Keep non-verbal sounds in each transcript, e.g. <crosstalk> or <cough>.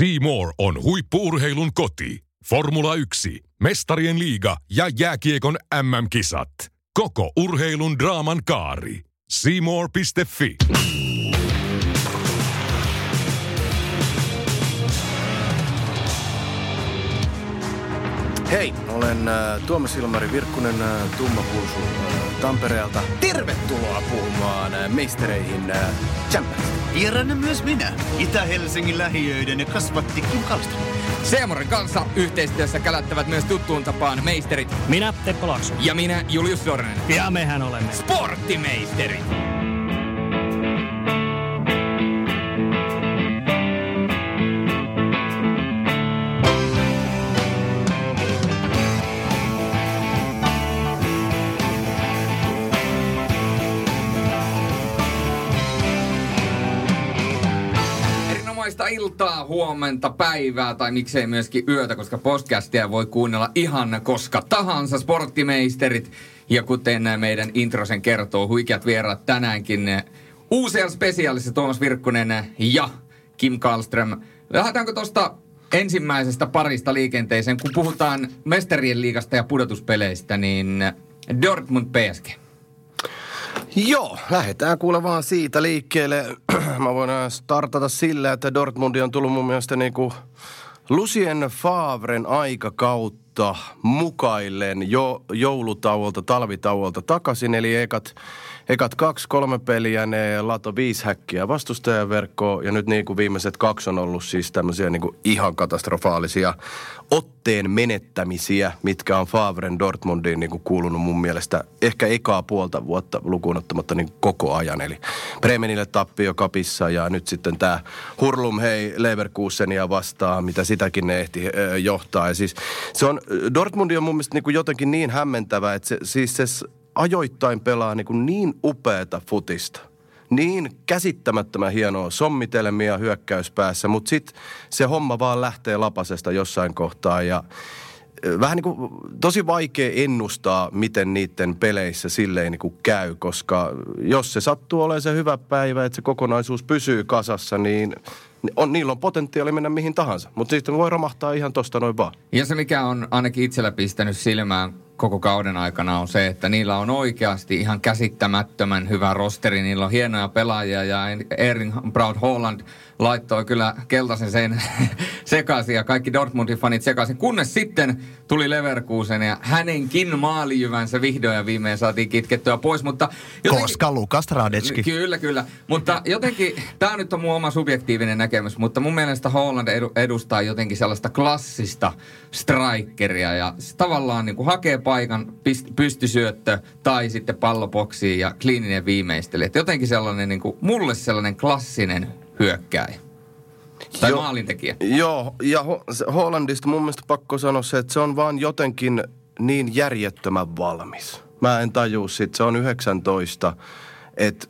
Seymour on huippuurheilun koti. Formula 1, Mestarien liiga ja jääkiekon MM-kisat. Koko urheilun draaman kaari. Seymour.fi. Hei, olen äh, Tuomas Ilmari Virkkunen äh, Tumma Pulsu äh, Tampereelta. Tervetuloa puhumaan äh, meistereihin äh, Champions. Vieraana myös minä, Itä-Helsingin lähiöiden kasvatti Kim Kallström. Seemoren kanssa yhteistyössä kälättävät myös tuttuun tapaan meisterit. Minä, Teppo Laakso. Ja minä, Julius Sornen. Ja mehän olemme. Sporttimeisterit! Iltaa, huomenta, päivää tai miksei myöskin yötä, koska podcastia voi kuunnella ihan koska tahansa sporttimeisterit. Ja kuten meidän introsen kertoo, huikeat vieraat tänäänkin UCL Specialissa Tuomas Virkkunen ja Kim Karlström. Lähdetäänkö tuosta ensimmäisestä parista liikenteeseen, kun puhutaan mestarien liigasta ja pudotuspeleistä, niin Dortmund PSG. Joo, lähdetään kuulemaan siitä liikkeelle. <clears throat> Mä voin äh, startata sillä, että Dortmundi on tullut mun mielestä niinku Lucien Favren aikakautta mukaillen jo joulutauolta, talvitauolta takaisin. Eli ekat, ekat kaksi, kolme peliä, ne lato viisi häkkiä vastustajan verkkoon. Ja nyt niin kuin viimeiset kaksi on ollut siis tämmöisiä niin kuin ihan katastrofaalisia otteen menettämisiä, mitkä on Favren Dortmundiin niin kuin kuulunut mun mielestä ehkä ekaa puolta vuotta lukuun ottamatta niin koko ajan. Eli Bremenille tappio kapissa ja nyt sitten tämä Hurlum hei Leverkusenia vastaan, mitä sitäkin ne ehti johtaa. Ja siis se on, Dortmundi on mun mielestä niin kuin jotenkin niin hämmentävä, että se, siis se ajoittain pelaa niin, kuin niin upeata futista niin käsittämättömän hienoa sommitelmia hyökkäyspäässä, mutta sitten se homma vaan lähtee lapasesta jossain kohtaa ja vähän niin kuin tosi vaikea ennustaa, miten niiden peleissä silleen niin kuin käy, koska jos se sattuu olemaan se hyvä päivä, että se kokonaisuus pysyy kasassa, niin on, niillä on potentiaali mennä mihin tahansa, mutta sitten voi romahtaa ihan tosta noin vaan. Ja se, mikä on ainakin itsellä pistänyt silmään koko kauden aikana, on se, että niillä on oikeasti ihan käsittämättömän hyvä rosteri. Niillä on hienoja pelaajia ja Erling Braut Holland laittoi kyllä keltaisen sen <laughs> sekaisin ja kaikki Dortmundin fanit sekaisin. Kunnes sitten tuli Leverkusen ja hänenkin maalijyvänsä vihdoin ja viimein saatiin kitkettyä pois. Mutta jotenkin- Koska Lukas Radetski. Kyllä, kyllä. Mutta jotenkin, tämä nyt on mun oma subjektiivinen näkemys, mutta mun mielestä Holland edu- edustaa jotenkin sellaista klassista strikeria ja tavallaan niin kuin hakee paikan, pist- pystysyöttö tai sitten pallopoksiin ja kliininen viimeistely. Et jotenkin sellainen, niin kuin, mulle sellainen klassinen hyökkääjä. Tai Joo. maalintekijä. Joo, ja Ho- Hollandista mun mielestä pakko sanoa se, että se on vaan jotenkin niin järjettömän valmis. Mä en tajua sit, se on 19. Että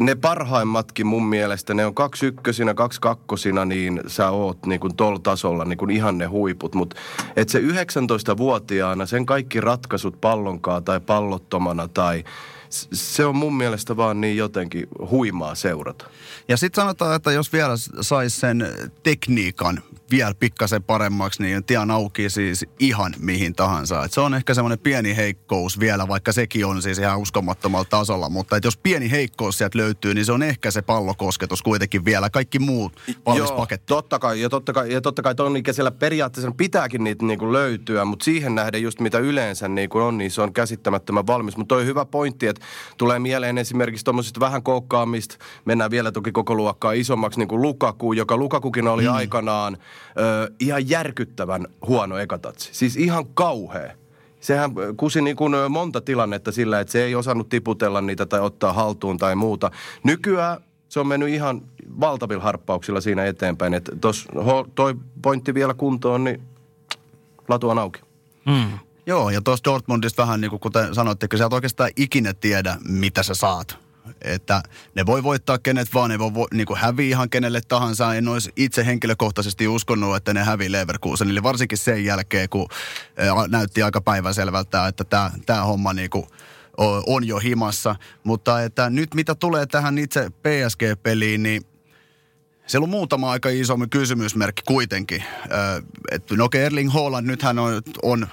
ne parhaimmatkin mun mielestä, ne on kaksi ykkösinä, kaksi kakkosina, niin sä oot niin kuin tol tasolla niin kuin ihan ne huiput. Mutta että se 19-vuotiaana, sen kaikki ratkaisut pallonkaa tai pallottomana tai se on mun mielestä vaan niin jotenkin huimaa seurata. Ja sitten sanotaan, että jos vielä saisi sen tekniikan vielä pikkasen paremmaksi, niin tien auki siis ihan mihin tahansa. Et se on ehkä semmoinen pieni heikkous vielä, vaikka sekin on siis ihan uskomattomalla tasolla. Mutta et jos pieni heikkous sieltä löytyy, niin se on ehkä se pallokosketus kuitenkin vielä. Kaikki muut valmis Joo, paketti. totta kai. Ja totta kai, ja totta kai ton ikäisellä periaatteessa pitääkin niitä niinku löytyä, mutta siihen nähden just mitä yleensä niinku on, niin se on käsittämättömän valmis. Mutta toi hyvä pointti, että tulee mieleen esimerkiksi tuommoisista vähän koukkaamista, mennään vielä toki koko luokkaa isommaksi, niin kuin Lukaku, joka Lukakukin oli mm. aikanaan ö, ihan järkyttävän huono ekatatsi. Siis ihan kauhea. Sehän kusi niin kuin monta tilannetta sillä, että se ei osannut tiputella niitä tai ottaa haltuun tai muuta. Nykyään se on mennyt ihan valtavilla harppauksilla siinä eteenpäin. Että tos, ho, toi pointti vielä kuntoon, niin latu on auki. Mm. Joo, ja tuossa Dortmundista vähän niin kuin kuten sanoitte, sä et oikeastaan ikinä tiedä, mitä sä saat. Että ne voi voittaa kenet vaan, ne voi vo, niin kuin häviä ihan kenelle tahansa. En olisi itse henkilökohtaisesti uskonut, että ne hävii Leverkusenille, varsinkin sen jälkeen, kun näytti aika päivänselvältä, että tämä, tämä homma niin kuin on jo himassa. Mutta että nyt mitä tulee tähän itse PSG-peliin, niin siellä on muutama aika iso kysymysmerkki kuitenkin. Että no okei, Erling Haaland, nythän on, on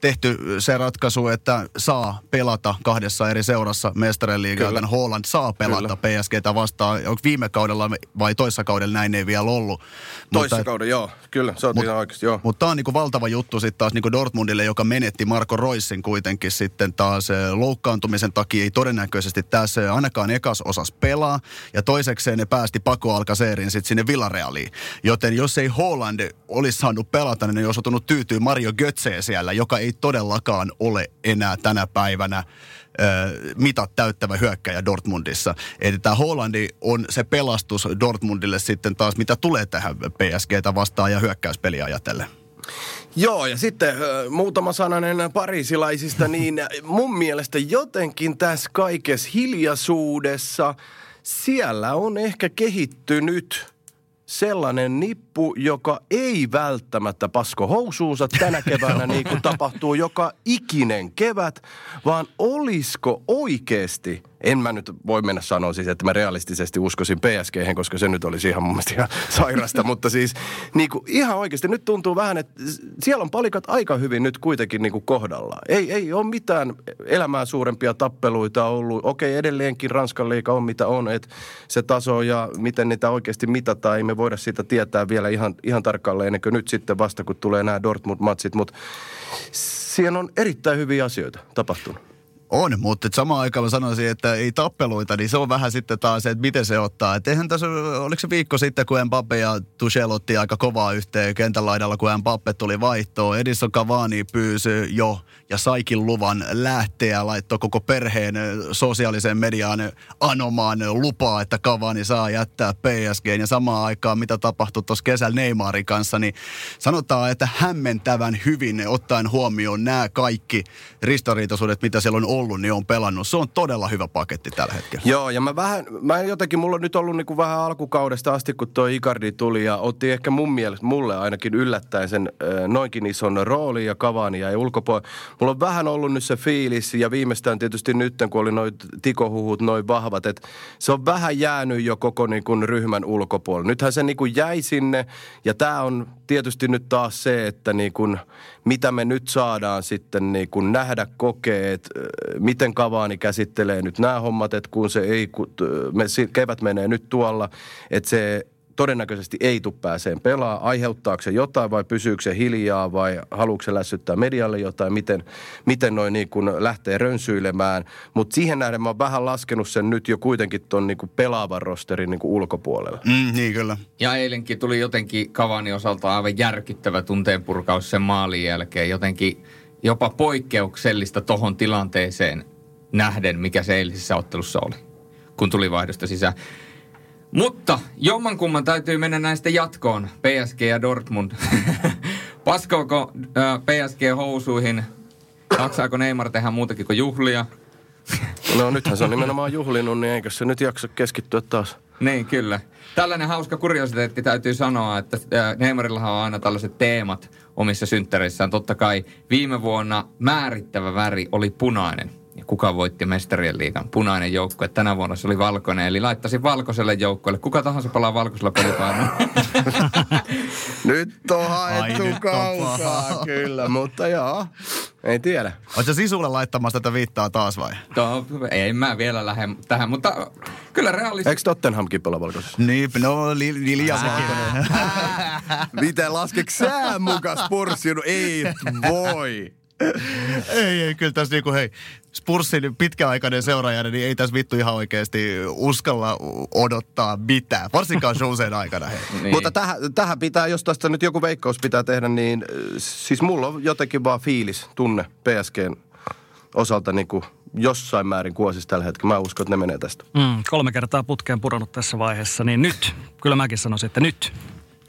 tehty se ratkaisu, että saa pelata kahdessa eri seurassa mestarien liigaa, joten Holland saa pelata Kyllä. PSGtä vastaan. Onko viime kaudella vai toissa kaudella näin ei vielä ollut? Toissa mutta, kaudella, joo. Kyllä, se on mut, oikeasti, joo. Mutta tämä on niinku valtava juttu sitten taas niinku Dortmundille, joka menetti Marko Roissin kuitenkin sitten taas eh, loukkaantumisen takia. Ei todennäköisesti tässä ainakaan ekas osas pelaa. Ja toisekseen ne päästi Pako Alcacerin sitten sinne Villarealiin. Joten jos ei Holland olisi saanut pelata, niin ne olisi otunut tyytyä Mario Götzeen siellä, joka ei todellakaan ole enää tänä päivänä mitat täyttävä hyökkäjä Dortmundissa. Eli tämä Hollandi on se pelastus Dortmundille sitten taas, mitä tulee tähän PSGtä vastaan ja hyökkäyspeliä ajatellen. Joo, ja sitten muutama sananen parisilaisista, <laughs> niin mun mielestä jotenkin tässä kaikessa hiljaisuudessa siellä on ehkä kehittynyt sellainen nippu, joka ei välttämättä pasko housuunsa tänä <laughs> keväänä niin kuin tapahtuu joka ikinen kevät, vaan olisiko oikeasti – en mä nyt voi mennä sanoa siis, että mä realistisesti uskoisin PSG, koska se nyt olisi ihan mun mielestä ihan <laughs> sairasta, mutta siis niin kuin ihan oikeasti nyt tuntuu vähän, että siellä on palikat aika hyvin nyt kuitenkin niin kuin kohdallaan. Ei, ei ole mitään elämää suurempia tappeluita ollut. Okei, edelleenkin Ranskan liiga on mitä on, että se taso ja miten niitä oikeasti mitataan, ei me voida sitä tietää vielä ihan, ihan tarkalleen ennen kuin nyt sitten vasta, kun tulee nämä Dortmund-matsit, mutta siellä on erittäin hyviä asioita tapahtunut. On, mutta samaan aikaan mä sanoisin, että ei tappeluita, niin se on vähän sitten taas se, että miten se ottaa. Et eihän tässä, oliko se viikko sitten, kun Mbappe ja Tuchel otti aika kovaa yhteen kentän laidalla, kun Mbappe tuli vaihtoon. Edison Cavani pyysi jo ja saikin luvan lähteä, laittoi koko perheen sosiaaliseen mediaan anomaan lupaa, että Cavani saa jättää PSG. Ja samaan aikaan, mitä tapahtui tuossa kesällä Neymarin kanssa, niin sanotaan, että hämmentävän hyvin ottaen huomioon nämä kaikki ristoriitaisuudet, mitä siellä on ollut, niin on pelannut. Se on todella hyvä paketti tällä hetkellä. Joo, ja mä vähän, mä jotenkin, mulla on nyt ollut niin kuin vähän alkukaudesta asti, kun tuo Icardi tuli ja otti ehkä mun mielestä, mulle ainakin yllättäen sen noinkin ison rooli ja Cavani ja ulkopuolella. Mulla on vähän ollut nyt se fiilis ja viimeistään tietysti nyt, kun oli noin tikohuhut noin vahvat, että se on vähän jäänyt jo koko niin kuin ryhmän ulkopuolella. Nythän se niin kuin jäi sinne ja tämä on tietysti nyt taas se, että niin kuin, mitä me nyt saadaan sitten niin kuin nähdä, kokeet, miten Kavaani käsittelee nyt nämä hommat, että kun se ei, kun me, kevät menee nyt tuolla, että se todennäköisesti ei tule pääseen pelaa. Aiheuttaako se jotain vai pysyykö se hiljaa vai haluuko se lässyttää medialle jotain, miten, miten noin niin kuin lähtee rönsyilemään. Mutta siihen nähden mä oon vähän laskenut sen nyt jo kuitenkin ton niin kuin pelaavan rosterin niin kuin ulkopuolelle. Mm, niin kyllä. Ja eilenkin tuli jotenkin Kavani osalta aivan järkyttävä tunteenpurkaus sen maalin jälkeen. Jotenkin jopa poikkeuksellista tohon tilanteeseen nähden, mikä se eilisessä ottelussa oli, kun tuli vaihdosta sisään. Mutta jommankumman täytyy mennä näistä jatkoon. PSG ja Dortmund. <laughs> Paskooko äh, PSG housuihin? Jaksaako Neymar tehdä muutakin kuin juhlia? <laughs> no nythän se on nimenomaan juhlinut, niin eikö se nyt jaksa keskittyä taas? Niin, kyllä. Tällainen hauska kuriositeetti täytyy sanoa, että Neymarillahan on aina tällaiset teemat omissa synttäreissään. Totta kai viime vuonna määrittävä väri oli punainen ja kuka voitti mestarien liigan punainen joukkue. Tänä vuonna se oli valkoinen, eli laittaisin valkoiselle joukkueelle. Kuka tahansa palaa valkoisella pelipainolla. <laughs> nyt on haettu kaukaa, kyllä, mutta joo. Ei tiedä. Oletko sisulle laittamassa tätä viittaa taas vai? To, ei mä vielä lähde tähän, mutta kyllä realistisesti. Eikö Tottenhamkin pelaa valkoisessa? Niin, no li, li, liian valkoinen. Miten laskeeko sä mukaan? Ei voi ei, ei, kyllä tässä niinku, hei, Spursin pitkäaikainen seuraaja, niin ei tässä vittu ihan oikeasti uskalla odottaa mitään. Varsinkaan showseen aikana. Hei. <laughs> Niin. Mutta tähän, tähän pitää, jos tästä nyt joku veikkaus pitää tehdä, niin siis mulla on jotenkin vaan fiilis, tunne PSGn osalta niin kuin jossain määrin kuosissa tällä hetkellä. Mä uskon, että ne menee tästä. Mm, kolme kertaa putkeen pudonnut tässä vaiheessa, niin nyt, kyllä mäkin sanoisin, että nyt.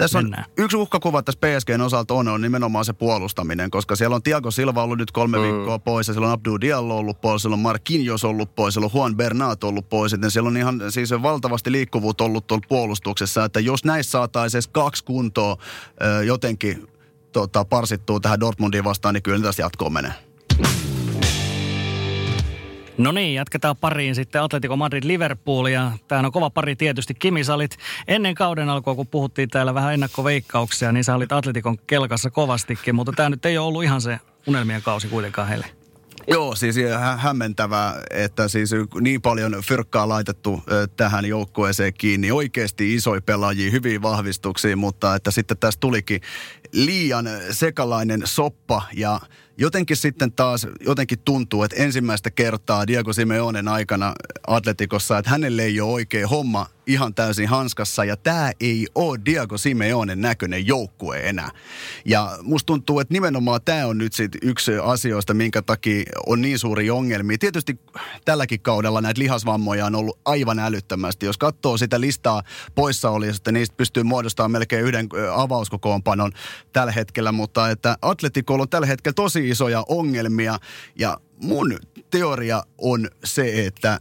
Tässä on Mennään. yksi uhkakuva tässä PSGn osalta on, on nimenomaan se puolustaminen, koska siellä on Tiago Silva ollut nyt kolme mm. viikkoa pois, ja siellä on Abdu Diallo ollut pois, siellä on Marquinhos ollut pois, siellä on Juan Bernat ollut pois, joten siellä on ihan siis valtavasti liikkuvuutta ollut tuolla puolustuksessa, että jos näissä saataisiin kaksi kuntoa jotenkin tota, parsittuu tähän Dortmundiin vastaan, niin kyllä tästä jatkoon menee. No niin, jatketaan pariin sitten Atletico Madrid Liverpool ja tämähän on kova pari tietysti. Kimi, ennen kauden alkua, kun puhuttiin täällä vähän ennakkoveikkauksia, niin sä olit Atletikon kelkassa kovastikin, mutta tämä nyt ei ole ollut ihan se unelmien kausi kuitenkaan heille. Joo, siis hä- hämmentävää, että siis niin paljon fyrkkaa laitettu tähän joukkueeseen kiinni. Oikeasti isoja pelaajia, hyviä vahvistuksia, mutta että sitten tässä tulikin liian sekalainen soppa ja jotenkin sitten taas jotenkin tuntuu, että ensimmäistä kertaa Diego Simeonen aikana Atletikossa, että hänelle ei ole oikein homma ihan täysin hanskassa ja tämä ei ole Diego Simeonen näköinen joukkue enää. Ja musta tuntuu, että nimenomaan tämä on nyt sit yksi asioista, minkä takia on niin suuri ongelmia. Tietysti tälläkin kaudella näitä lihasvammoja on ollut aivan älyttömästi. Jos katsoo sitä listaa poissaolijasta, niistä pystyy muodostamaan melkein yhden avauskokoonpanon tällä hetkellä, mutta että Atletikolla on tällä hetkellä tosi isoja ongelmia. Ja mun teoria on se, että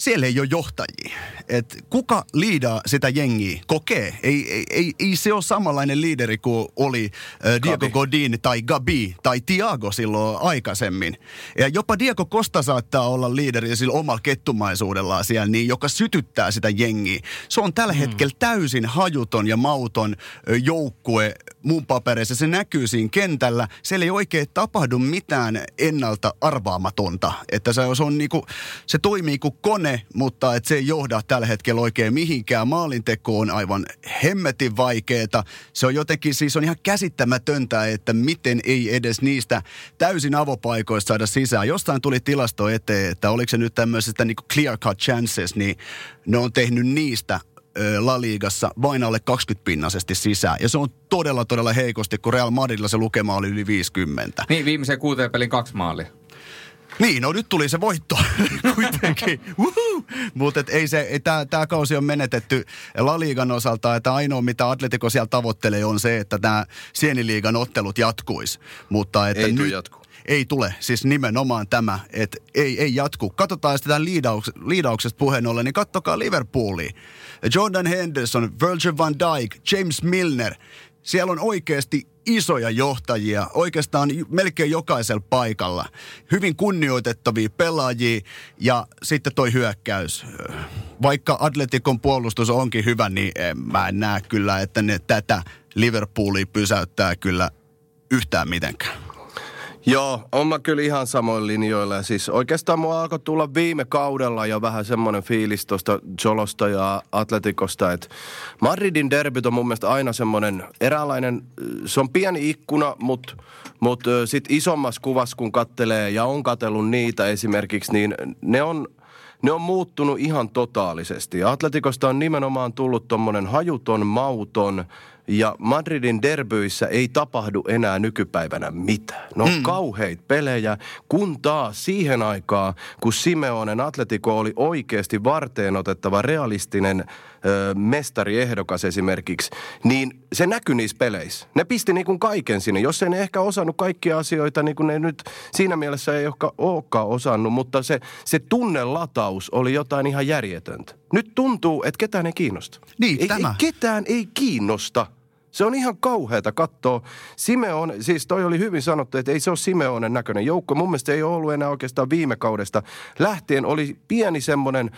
siellä ei ole johtajia. Et kuka liidaa sitä jengiä, kokee. Ei, ei, ei, ei se ole samanlainen liideri kuin oli äh, Diego Gabi. Godin tai Gabi tai Tiago silloin aikaisemmin. Ja jopa Diego Costa saattaa olla liideri sillä omalla kettumaisuudellaan siellä, niin joka sytyttää sitä jengiä. Se on tällä hetkellä täysin hajuton ja mauton joukkue mun papereissa. Se näkyy siinä kentällä. Siellä ei oikein tapahdu mitään ennalta arvaamatonta. Että se, se, on niinku, se toimii kuin kone, mutta et se ei johda tällä hetkellä oikein mihinkään. Maalinteko on aivan hemmetin vaikeeta. Se on jotenkin, siis on ihan käsittämätöntä, että miten ei edes niistä täysin avopaikoista saada sisään. Jostain tuli tilasto eteen, että oliko se nyt tämmöisestä niinku clear cut chances, niin ne on tehnyt niistä La Ligassa vain alle 20 pinnasesti sisään. Ja se on todella, todella heikosti, kun Real Madridilla se lukema oli yli 50. Niin, viimeiseen kuuteen pelin kaksi maalia. Niin, no nyt tuli se voitto <laughs> kuitenkin. Mutta ei se, ei, tämä kausi on menetetty La Ligan osalta, että ainoa mitä Atletico siellä tavoittelee on se, että nämä Sieniliigan ottelut jatkuisi. Mutta että Ei nyt, jatku. Ei tule, siis nimenomaan tämä, että ei, ei jatku. Katsotaan sitä liidauks, liidauksesta puheen ollen, niin kattokaa Liverpoolia. Jordan Henderson, Virgil van Dijk, James Milner. Siellä on oikeasti isoja johtajia, oikeastaan melkein jokaisella paikalla. Hyvin kunnioitettavia pelaajia ja sitten toi hyökkäys. Vaikka Atletikon puolustus onkin hyvä, niin en, mä en näe kyllä, että ne tätä Liverpoolia pysäyttää kyllä yhtään mitenkään. Joo, on mä kyllä ihan samoin linjoilla. Ja siis oikeastaan mua alkoi tulla viime kaudella jo vähän semmoinen fiilis tuosta Jolosta ja Atletikosta, että Madridin derbyt on mun mielestä aina semmoinen eräänlainen, se on pieni ikkuna, mutta mut, sitten isommassa kuvassa kun kattelee ja on katsellut niitä esimerkiksi, niin ne on, ne on muuttunut ihan totaalisesti. Atletikosta on nimenomaan tullut tommonen hajuton, mauton, ja Madridin derbyissä ei tapahdu enää nykypäivänä mitään. Ne on mm. kauheita pelejä, kun taas siihen aikaan, kun Simeonen Atletico oli oikeasti varteen otettava realistinen ö, mestariehdokas esimerkiksi, niin se näkyi niissä peleissä. Ne pisti niin kuin kaiken sinne. Jos ei ne ehkä osannut kaikkia asioita, niin kuin ne nyt siinä mielessä ei olekaan, olekaan osannut, mutta se, se tunnelataus oli jotain ihan järjetöntä. Nyt tuntuu, että ketään ei kiinnosta. Niin, ei, tämä. Ei, ketään ei kiinnosta. Se on ihan kauheata katsoa. Simeon, siis toi oli hyvin sanottu, että ei se ole Simeonen näköinen joukko. Mun mielestä ei ole ollut enää oikeastaan viime kaudesta. Lähtien oli pieni semmoinen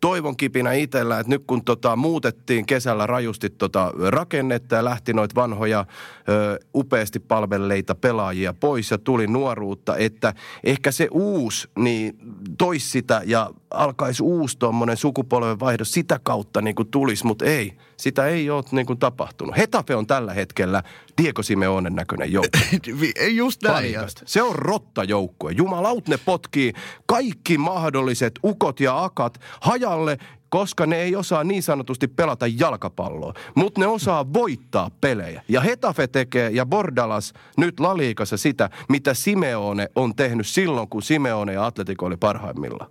toivon kipinä itsellä, että nyt kun tota, muutettiin kesällä rajusti tota rakennetta ja lähti noita vanhoja ö, upeasti palvelleita pelaajia pois ja tuli nuoruutta, että ehkä se uusi niin toisi sitä ja alkaisi uusi tuommoinen sukupolvenvaihdos sitä kautta niin kuin tulisi, mutta ei. Sitä ei ole niin kuin tapahtunut. Hetafe on tällä hetkellä Diego Simeonen näköinen joukko. <laughs> Ei just näin. Paikasta. Se on rottajoukkue. Jumalaut ne potkii kaikki mahdolliset ukot ja akat hajalle, koska ne ei osaa niin sanotusti pelata jalkapalloa. Mutta ne osaa voittaa pelejä. Ja Hetafe tekee ja Bordalas nyt Laliikassa sitä, mitä Simeone on tehnyt silloin, kun Simeone ja Atletico oli parhaimmillaan.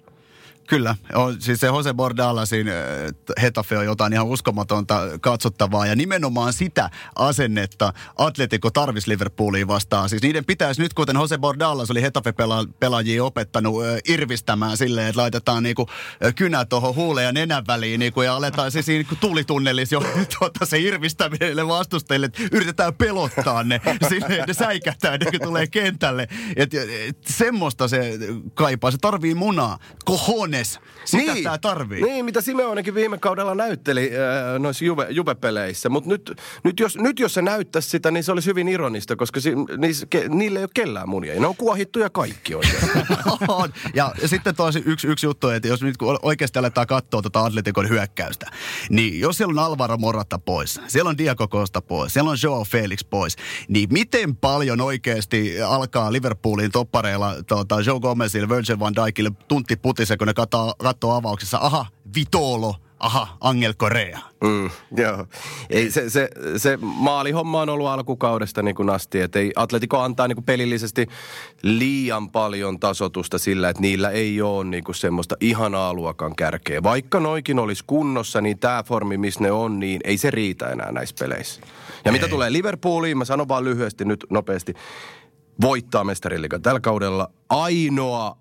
Kyllä, on, siis se Jose Bordallasin äh, Hetafe on jotain ihan uskomatonta katsottavaa. Ja nimenomaan sitä asennetta Atletico tarvis Liverpooliin vastaan. Siis niiden pitäisi nyt, kuten Jose Bordallas oli Hetafe-pelaajia opettanut äh, irvistämään silleen, että laitetaan niinku kynä tuohon huuleen ja nenän väliin niinku, ja aletaan siis niinku tulitunnelissa jo <laughs> tuota, se irvistäminen vastustajille, että yritetään pelottaa ne. Silleen, ne säikähtää, ne tulee kentälle. Et, et, semmoista se kaipaa, se tarvii munaa, kohones, sitä niin, tää tarvii. Niin, mitä Simeonekin viime kaudella näytteli äh, noissa Juve, Juve-peleissä. Mutta nyt, nyt, jos, nyt jos se näyttäisi sitä, niin se olisi hyvin ironista, koska si, niissä, ke, niillä ei ole kellään munia. Ne on kuohittuja kaikki oikein. <laughs> on. Ja sitten tosi yksi, yksi juttu, että jos nyt kun oikeasti aletaan katsoa tuota Atletikon hyökkäystä, niin jos siellä on Alvaro Morata pois, siellä on Diego Costa pois, siellä on Joao Felix pois, niin miten paljon oikeasti alkaa Liverpoolin toppareilla tuota, Joe Gomezille, Virgil van Dijkille tunti putise, kun ne katsoo, katsoo avauksessa, aha, Vitolo, aha, Angel Correa. Mm, joo. Ei, se, se, se maalihomma on ollut alkukaudesta niin kuin asti, että ei Atletico antaa niin kuin pelillisesti liian paljon tasotusta sillä, että niillä ei ole niin kuin semmoista ihanaa luokan kärkeä. Vaikka noikin olisi kunnossa, niin tämä formi, missä ne on, niin ei se riitä enää näissä peleissä. Ja mitä tulee Liverpooliin, mä sanon vaan lyhyesti nyt nopeasti, voittaa mestariliigan tällä kaudella ainoa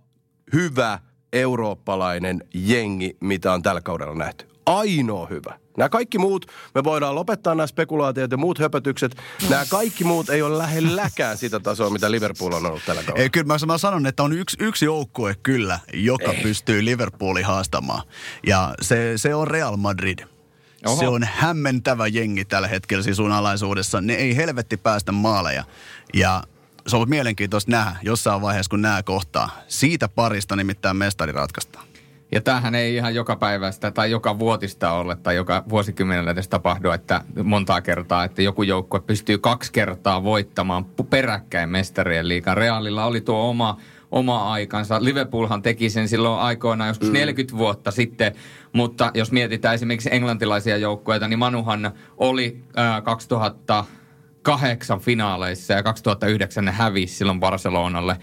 hyvä eurooppalainen jengi, mitä on tällä kaudella nähty. Ainoa hyvä. Nämä kaikki muut, me voidaan lopettaa nämä spekulaatiot ja muut höpötykset. Nämä kaikki muut ei ole lähelläkään <laughs> sitä tasoa, mitä Liverpool on ollut tällä kaudella. Ei, kyllä mä, mä sanon, että on yksi, yksi joukkue kyllä, joka ei. pystyy Liverpoolin haastamaan. Ja se, se on Real Madrid. Oho. Se on hämmentävä jengi tällä hetkellä siis sun alaisuudessa. Ne ei helvetti päästä maaleja. Ja se on ollut mielenkiintoista nähdä jossain vaiheessa, kun nämä kohtaa. Siitä parista nimittäin mestari ratkaistaan. Ja tämähän ei ihan joka päivästä tai joka vuotista ole tai joka vuosikymmenellä tässä tapahdu, että montaa kertaa, että joku joukkue pystyy kaksi kertaa voittamaan peräkkäin mestarien liikan. Reaalilla oli tuo oma oma aikansa. Liverpoolhan teki sen silloin aikoinaan joskus mm. 40 vuotta sitten, mutta jos mietitään esimerkiksi englantilaisia joukkueita, niin Manuhan oli äh, 2000 kahdeksan finaaleissa ja 2009 ne hävisi silloin Barcelonalle.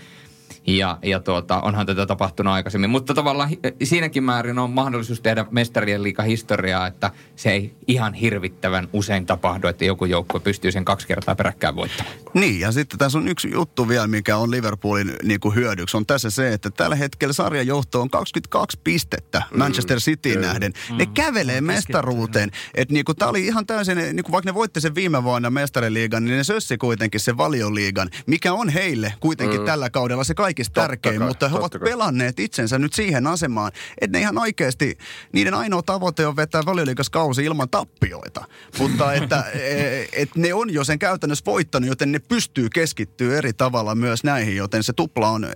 Ja, ja tuota, onhan tätä tapahtunut aikaisemmin. Mutta tavallaan siinäkin määrin on mahdollisuus tehdä mestarien liika historiaa, että se ei ihan hirvittävän usein tapahdu, että joku joukkue pystyy sen kaksi kertaa peräkkäin voittamaan. Niin, ja sitten tässä on yksi juttu vielä, mikä on Liverpoolin niin kuin hyödyksi. On tässä se, että tällä hetkellä sarjan johto on 22 pistettä mm. Manchester Cityin mm. nähden. Mm. Ne kävelee mm. mestaruuteen. Että niin kuin, tämä oli ihan täysin, niin kuin vaikka ne voitti sen viime vuonna mestariliigan, niin ne sössi kuitenkin sen valioliigan, mikä on heille kuitenkin mm. tällä kaudella se kaikista tärkein, kai, mutta he ovat kai. pelanneet itsensä nyt siihen asemaan, että ne ihan oikeasti, niiden ainoa tavoite on vetää valioliikaskausi ilman tappioita. Mutta että <laughs> e, et ne on jo sen käytännössä voittanut, joten ne pystyy keskittyä eri tavalla myös näihin, joten se tupla on, e,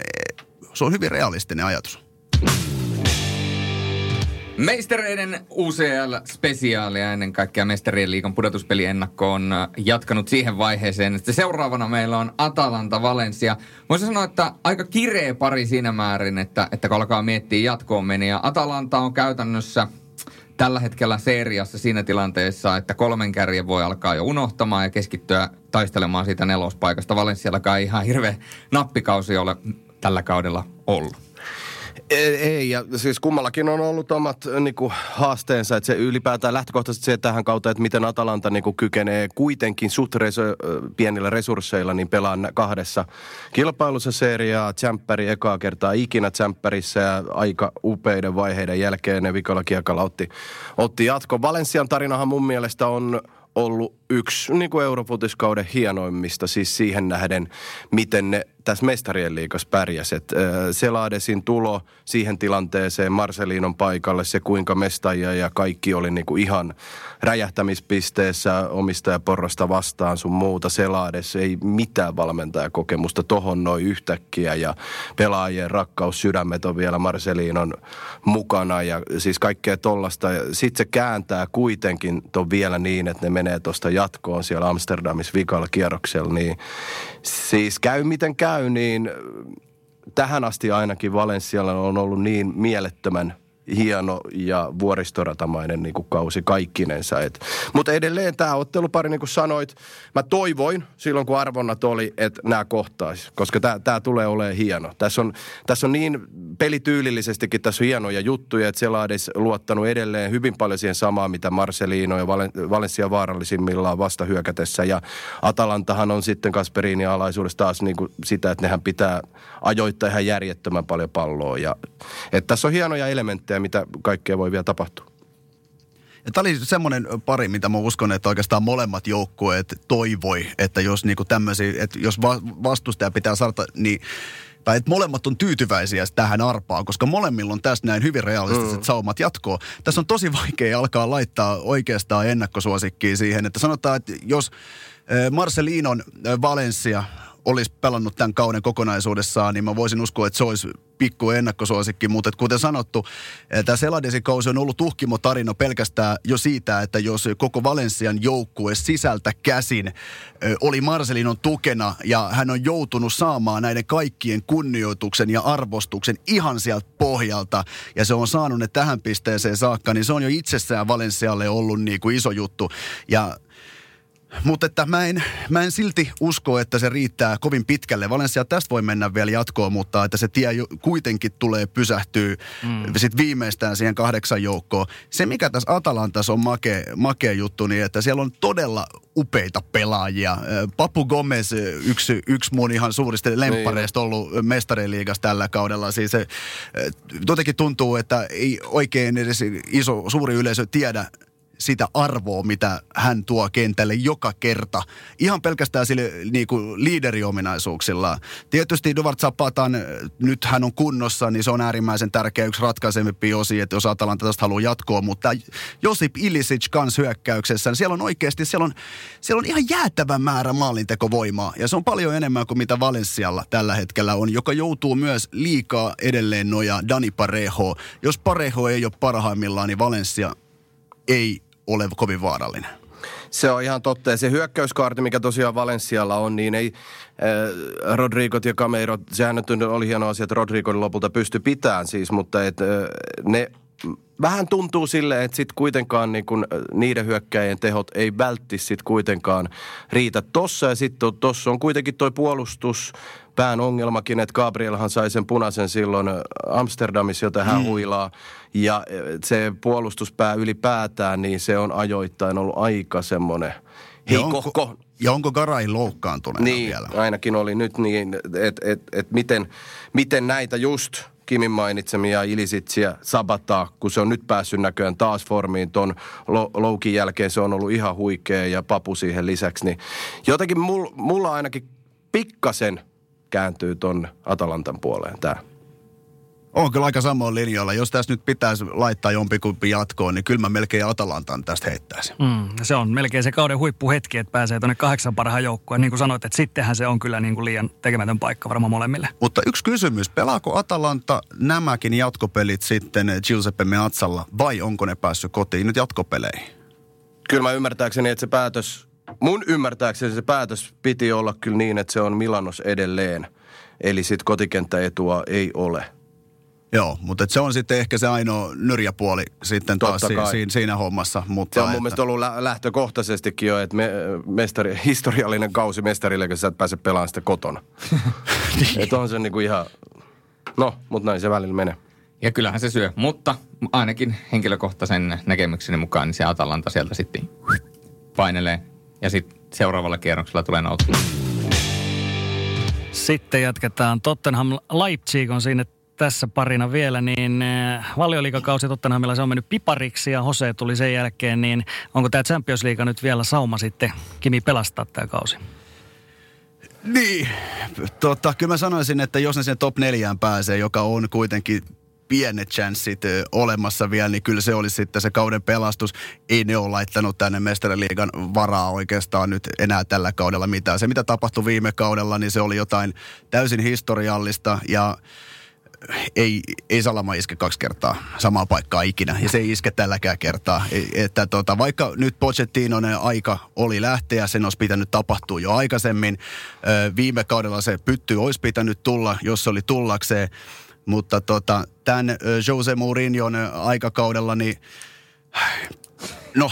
se on hyvin realistinen ajatus. Meistereiden UCL-spesiaali ja ennen kaikkea Mestarien liikan pudotuspeliennakko on äh, jatkanut siihen vaiheeseen, että seuraavana meillä on Atalanta Valencia. Voisi sanoa, että aika kireä pari siinä määrin, että, että kun alkaa miettiä jatkoon meniä. Atalanta on käytännössä tällä hetkellä seriassa siinä tilanteessa, että kolmen kärjen voi alkaa jo unohtamaan ja keskittyä taistelemaan siitä nelospaikasta. Valenssiallakaan ihan hirveä nappikausi ole tällä kaudella ollut. Ei, ei, ja siis kummallakin on ollut omat niin kuin, haasteensa, että se ylipäätään lähtökohtaisesti se tähän kautta, että miten Atalanta niin kuin, kykenee kuitenkin suht resu- pienillä resursseilla niin pelaa kahdessa kilpailussa seriaa, tsemppäri ekaa kertaa ikinä tsemppärissä ja aika upeiden vaiheiden jälkeen ne vikalla kiekalla otti, otti jatko. Valensian tarinahan mun mielestä on ollut yksi niin kuin Eurofutiskauden hienoimmista, siis siihen nähden, miten ne tässä mestarien liikas pärjäsi. Seladesin tulo siihen tilanteeseen, Marcelinon paikalle, se kuinka mestajia ja kaikki oli niin kuin ihan räjähtämispisteessä omistajaporrasta vastaan sun muuta. Selades ei mitään valmentajakokemusta tohon noin yhtäkkiä ja pelaajien rakkaus, sydämet on vielä Marcelinon mukana ja siis kaikkea tollasta. Sitten se kääntää kuitenkin ton vielä niin, että ne menee tuosta jatkoon siellä Amsterdamissa vikalla kierroksella, niin siis käy miten käy, niin tähän asti ainakin Valenssialla on ollut niin mielettömän hieno ja vuoristoratamainen niin kuin kausi kaikkinensa. mutta edelleen tämä ottelupari, niin kuin sanoit, mä toivoin silloin kun arvonnat oli, että nämä kohtaisi, koska tämä tulee olemaan hieno. Tässä on, tässä on niin pelityylillisestikin tässä on hienoja juttuja, että edes luottanut edelleen hyvin paljon siihen samaan, mitä Marcelino ja Valen- Valencia vaarallisimmillaan vasta hyökätessä. Ja Atalantahan on sitten Kasperini alaisuudessa taas niin kuin sitä, että nehän pitää ajoittaa ihan järjettömän paljon palloa. Ja, että tässä on hienoja elementtejä, mitä kaikkea voi vielä tapahtua. Ja tämä oli semmoinen pari, mitä mä uskon, että oikeastaan molemmat joukkueet toivoi, että jos niinku tämmöisiä, että jos va- vastustaja pitää saada, niin tai että molemmat on tyytyväisiä tähän arpaan, koska molemmilla on tässä näin hyvin realistiset mm. saumat jatkoa. Tässä on tosi vaikea alkaa laittaa oikeastaan ennakkosuosikkiä siihen, että sanotaan, että jos eh, Marcelinon eh, Valencia olisi pelannut tämän kauden kokonaisuudessaan, niin mä voisin uskoa, että se olisi pikku ennakkosuosikki. Mutta kuten sanottu, eh, tämä Seladesin kausi on ollut tuhkimo tarina pelkästään jo siitä, että jos koko Valensian joukkue sisältä käsin ö, oli Marcelinon tukena ja hän on joutunut saamaan näiden kaikkien kunnioituksen ja arvostuksen ihan sieltä pohjalta ja se on saanut ne tähän pisteeseen saakka, niin se on jo itsessään Valensialle ollut niin kuin iso juttu. Ja mutta että mä en, mä en silti usko, että se riittää kovin pitkälle. Valencia tästä voi mennä vielä jatkoon, mutta että se tie kuitenkin tulee pysähtyä mm. sit viimeistään siihen kahdeksan joukkoon. Se, mikä tässä Atalantassa on make, makea juttu, niin että siellä on todella upeita pelaajia. Papu Gomez, yksi, yksi mun ihan suurista lemppareista ollut mestariliigassa tällä kaudella. Siis se, jotenkin tuntuu, että ei oikein edes iso, suuri yleisö tiedä, sitä arvoa, mitä hän tuo kentälle joka kerta. Ihan pelkästään sille niin kuin liideriominaisuuksilla. Tietysti Duvart Zapatan, nyt hän on kunnossa, niin se on äärimmäisen tärkeä yksi ratkaisevampi osi, että jos Atalanta tästä haluaa jatkoa. Mutta Josip Ilisic kans hyökkäyksessä, niin siellä on oikeasti, siellä on, siellä on ihan jäätävä määrä maalintekovoimaa. Ja se on paljon enemmän kuin mitä Valenssialla tällä hetkellä on, joka joutuu myös liikaa edelleen noja Dani Pareho. Jos Pareho ei ole parhaimmillaan, niin Valencia ei ole kovin vaarallinen. Se on ihan totta. Ja se hyökkäyskaarti, mikä tosiaan Valenssialla on, niin ei äh, Rodrigot ja Cameiro, sehän nyt oli hieno asia, että Rodrigo lopulta pystyi pitämään siis, mutta et, äh, ne vähän tuntuu sille, että sitten kuitenkaan niin kun, niiden hyökkäjien tehot ei vältti sitten kuitenkaan riitä tossa. Ja sitten tossa on kuitenkin toi puolustus, pään ongelmakin, että Gabrielhan sai sen punaisen silloin Amsterdamissa, jota hän mm. huilaa. Ja se puolustuspää ylipäätään, niin se on ajoittain ollut aika semmoinen heikohko. Ja onko Garai loukkaantuneena niin, vielä? ainakin oli nyt niin, että et, et miten, miten näitä just Kimin mainitsemia Ilisitsiä sabataa, kun se on nyt päässyt näköjään taas formiin ton loukin jälkeen. Se on ollut ihan huikea ja papu siihen lisäksi. Niin jotenkin mul, mulla ainakin pikkasen kääntyy ton Atalantan puoleen tämä. On kyllä aika samoin linjoilla. Jos tässä nyt pitäisi laittaa jompikumpi jatkoon, niin kyllä mä melkein Atalantan tästä heittäisin. Mm, se on melkein se kauden huippuhetki, että pääsee tuonne kahdeksan parhaan joukkoon. Niin kuin sanoit, että sittenhän se on kyllä niin kuin liian tekemätön paikka varmaan molemmille. Mutta yksi kysymys. Pelaako Atalanta nämäkin jatkopelit sitten Giuseppe Meazzalla vai onko ne päässyt kotiin nyt jatkopeleihin? Kyllä mä ymmärtääkseni, että se päätös, mun ymmärtääkseni se päätös piti olla kyllä niin, että se on Milanos edelleen. Eli sitten kotikenttäetua ei ole. Joo, mutta se on sitten ehkä se ainoa nyrjäpuoli sitten taas si- siinä, siinä hommassa. Mutta se on mun että... mielestä ollut lä- lähtökohtaisestikin jo, että me, mestari, <laughs> historiallinen kausi mestarille, kun sä et pääse pelaamaan sitä kotona. <laughs> niin. Että on se niinku ihan, no, mutta näin se välillä menee. Ja kyllähän se syö, mutta ainakin henkilökohtaisen näkemykseni mukaan niin se Atalanta sieltä sitten painelee ja sitten seuraavalla kierroksella tulee nousu. Sitten jatketaan. Tottenham Leipzig on siinä tässä parina vielä, niin eh, valioliikakausi Tottenhamilla se on mennyt pipariksi ja Jose tuli sen jälkeen, niin onko tämä Champions League nyt vielä sauma sitten Kimi pelastaa tämä kausi? Niin, tota, kyllä mä sanoisin, että jos ne sen top neljään pääsee, joka on kuitenkin pienet chanssit olemassa vielä, niin kyllä se olisi sitten se kauden pelastus. Ei ne ole laittanut tänne mestariliigan varaa oikeastaan nyt enää tällä kaudella mitään. Se, mitä tapahtui viime kaudella, niin se oli jotain täysin historiallista ja ei, ei Salama iske kaksi kertaa samaa paikkaa ikinä, ja se ei iske tälläkään kertaa. E, että tota, vaikka nyt Pochettinon aika oli lähteä, sen olisi pitänyt tapahtua jo aikaisemmin. Viime kaudella se pytty olisi pitänyt tulla, jos se oli tullakseen, mutta tota, tämän Jose Mourinhon aikakaudella, niin No,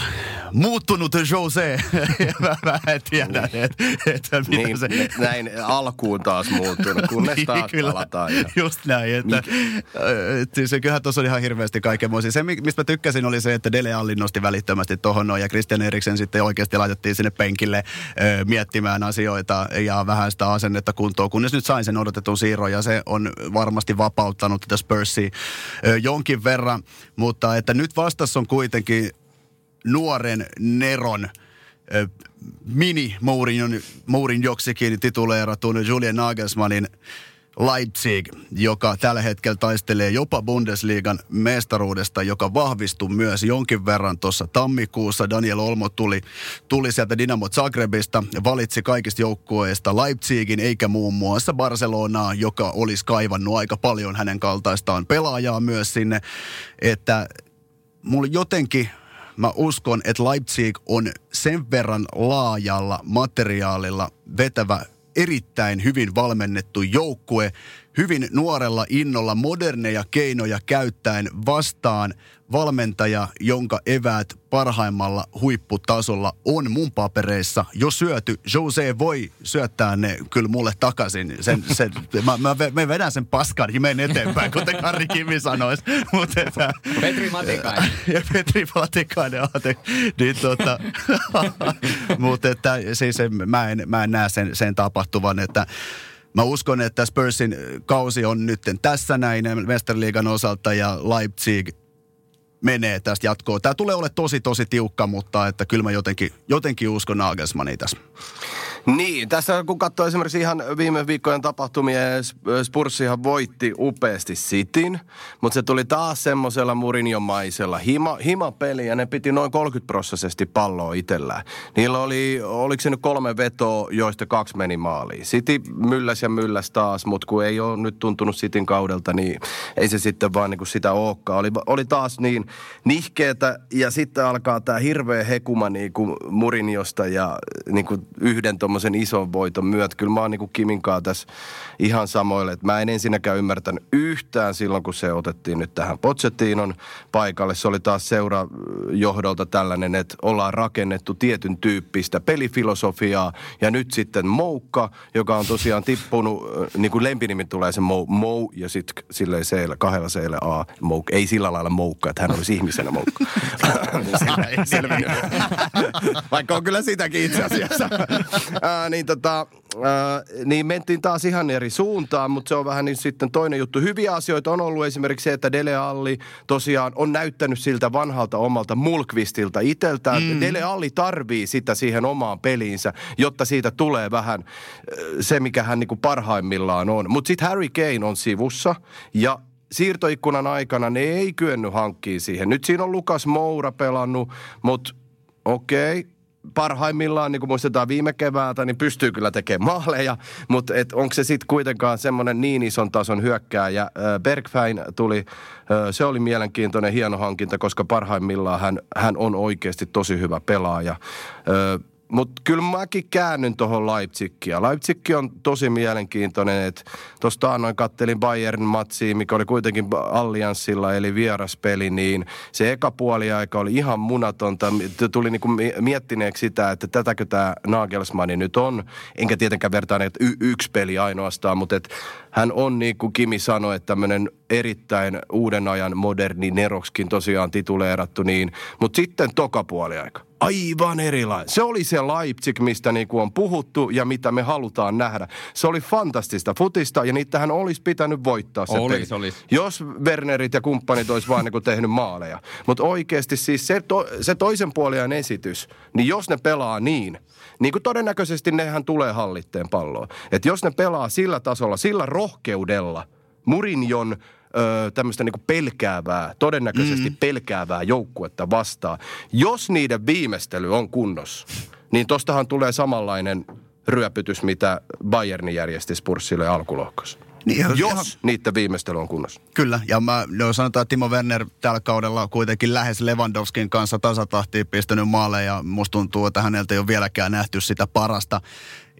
muuttunut Jose. <laughs> mä, mä en tiedä, että et, mitä Niin, se... näin alkuun taas muuttunut, kunnes <laughs> Niin, taas kyllä. palataan. Ja... Just näin, että et, siis kyllähän tuossa on ihan hirveästi kaikenmoisia. Se, mi- mistä mä tykkäsin, oli se, että Dele Alli nosti välittömästi tuohon noin, ja Christian Eriksen sitten oikeasti laitettiin sinne penkille ö, miettimään asioita ja vähän sitä asennetta kuntoon, kunnes nyt sain sen odotetun siirron, ja se on varmasti vapauttanut tätä Spursia ö, jonkin verran, mutta että nyt vastassa on kuitenkin nuoren Neron mini Mourinjon, Mourin joksikin tituleeratun Julian Nagelsmannin Leipzig, joka tällä hetkellä taistelee jopa Bundesliigan mestaruudesta, joka vahvistui myös jonkin verran tuossa tammikuussa. Daniel Olmo tuli, tuli sieltä Dinamo Zagrebista, valitsi kaikista joukkueista Leipzigin eikä muun muassa Barcelonaa, joka olisi kaivannut aika paljon hänen kaltaistaan pelaajaa myös sinne, että mulla jotenkin mä uskon, että Leipzig on sen verran laajalla materiaalilla vetävä erittäin hyvin valmennettu joukkue, hyvin nuorella innolla, moderneja keinoja käyttäen vastaan valmentaja, jonka eväät parhaimmalla huipputasolla on mun papereissa jo syöty. Jose voi syöttää ne kyllä mulle takaisin. Sen, sen, mä, mä, mä vedän sen paskan ja menen eteenpäin, kuten Karri Kimi sanoisi. Mutta että, Petri Matikainen. <laughs> ja Petri Vatikainen aate. Niin tota, <laughs> mutta että siis mä en, mä en näe sen, sen tapahtuvan, että Mä uskon, että Spursin kausi on nyt tässä näin Westerliigan osalta ja Leipzig menee tästä jatkoon. Tämä tulee olemaan tosi, tosi tiukka, mutta että kyllä mä jotenkin, jotenkin uskon Nagelsmanniin tässä. Niin, tässä kun katsoo esimerkiksi ihan viime viikkojen tapahtumia, Sp- Spurssihan voitti upeasti Cityn, mutta se tuli taas semmoisella Mourinho-maisella hima, himapeli ja ne piti noin 30 prosessisesti palloa itsellään. Niillä oli, oliko se nyt kolme vetoa, joista kaksi meni maaliin. City mylläs ja mylläs taas, mutta kun ei ole nyt tuntunut Cityn kaudelta, niin ei se sitten vaan niin kuin sitä olekaan. Oli, oli taas niin nihkeetä ja sitten alkaa tämä hirveä hekuma niin kuin Murinjosta ja niin kuin yhden tuommoisen ison voiton myötä. Kyllä mä oon niin kuin Kimin kanssa tässä ihan samoille, että mä en ensinnäkään ymmärtänyt yhtään silloin, kun se otettiin nyt tähän Pochettino'n paikalle. Se oli taas seurajohdolta tällainen, että ollaan rakennettu tietyn tyyppistä pelifilosofiaa ja nyt sitten Moukka, joka on tosiaan tippunut, äh, niin kuin lempinimi tulee se Mou, Mou ja sitten silleen seillä, kahdella seillä A, Mouk. Ei sillä lailla Moukka, että hän olisi ihmisenä Moukka. <laughs> Selvinnyt. Vaikka on kyllä sitäkin itse asiassa. Ää, niin, tota, ää, niin mentiin taas ihan eri suuntaan, mutta se on vähän niin sitten toinen juttu. Hyviä asioita on ollut esimerkiksi se, että Dele Alli tosiaan on näyttänyt siltä vanhalta omalta Mulkvistilta iteltään. Mm. Dele Alli tarvii sitä siihen omaan peliinsä, jotta siitä tulee vähän äh, se, mikä hän niin kuin parhaimmillaan on. Mutta sitten Harry Kane on sivussa ja siirtoikkunan aikana ne ei kyennyt hankkiin siihen. Nyt siinä on Lukas Moura pelannut, mutta okei, okay, parhaimmillaan, niin kuin muistetaan viime keväältä, niin pystyy kyllä tekemään maaleja, mutta et onko se sitten kuitenkaan semmoinen niin ison tason hyökkääjä. Äh, Bergfäin tuli, äh, se oli mielenkiintoinen, hieno hankinta, koska parhaimmillaan hän, hän on oikeasti tosi hyvä pelaaja. Mutta kyllä mäkin käännyn tuohon Leipzigia. Leipzig on tosi mielenkiintoinen, että tuosta annoin kattelin Bayern matsiin, mikä oli kuitenkin Allianssilla, eli vieraspeli, niin se eka puoli aika oli ihan munatonta. Tuli niinku mi- miettineeksi sitä, että tätäkö tämä Nagelsmanni nyt on. Enkä tietenkään vertaa, että y- yksi peli ainoastaan, mutta et hän on niin kuin Kimi sanoi, että tämmöinen erittäin uuden ajan moderni Nerokskin tosiaan tituleerattu niin. Mutta sitten toka puoli aika. Aivan erilainen. Se oli se Leipzig, mistä niinku on puhuttu ja mitä me halutaan nähdä. Se oli fantastista futista ja niitähän olisi pitänyt voittaa se Olis, peli. olis. Jos Wernerit ja kumppanit olisi vaan niinku tehnyt maaleja. Mutta oikeasti siis se, to, se toisen puoliajan esitys, niin jos ne pelaa niin, niin kuin todennäköisesti nehän tulee hallitteen palloa. Että jos ne pelaa sillä tasolla, sillä rohkeudella, Murinjon öö, tämmöistä niinku pelkäävää, todennäköisesti mm. pelkäävää joukkuetta vastaan. Jos niiden viimeistely on kunnossa, niin tostahan tulee samanlainen ryöpytys, mitä Bayernin järjesti Spurssille alkulohkossa. Niin, ihan- Jos niiden viimeistely on kunnossa. Kyllä, ja mä no sanotaan, että Timo Werner tällä kaudella kuitenkin lähes Lewandowskin kanssa tasatahtiin pistänyt maalle, ja musta tuntuu, että häneltä ei ole vieläkään nähty sitä parasta.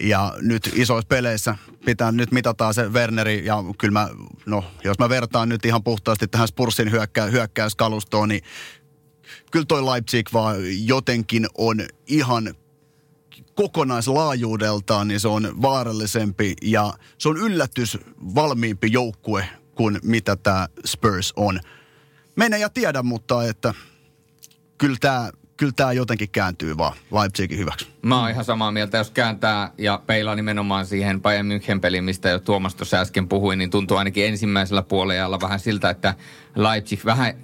Ja nyt isoissa peleissä pitää nyt mitataan se Werneri, ja kyllä mä, no jos mä vertaan nyt ihan puhtaasti tähän Spursin hyökkä, hyökkäyskalustoon, niin kyllä toi Leipzig vaan jotenkin on ihan kokonaislaajuudeltaan, niin se on vaarallisempi ja se on yllätys valmiimpi joukkue kuin mitä tämä Spurs on. Mene ja tiedä, mutta että kyllä tämä kyllä tämä jotenkin kääntyy vaan Leipzigin hyväksi. Mä oon ihan samaa mieltä, jos kääntää ja peilaa nimenomaan siihen Bayern München peliin, mistä jo Tuomas tuossa äsken puhui, niin tuntuu ainakin ensimmäisellä puolella vähän siltä, että Leipzig vähän,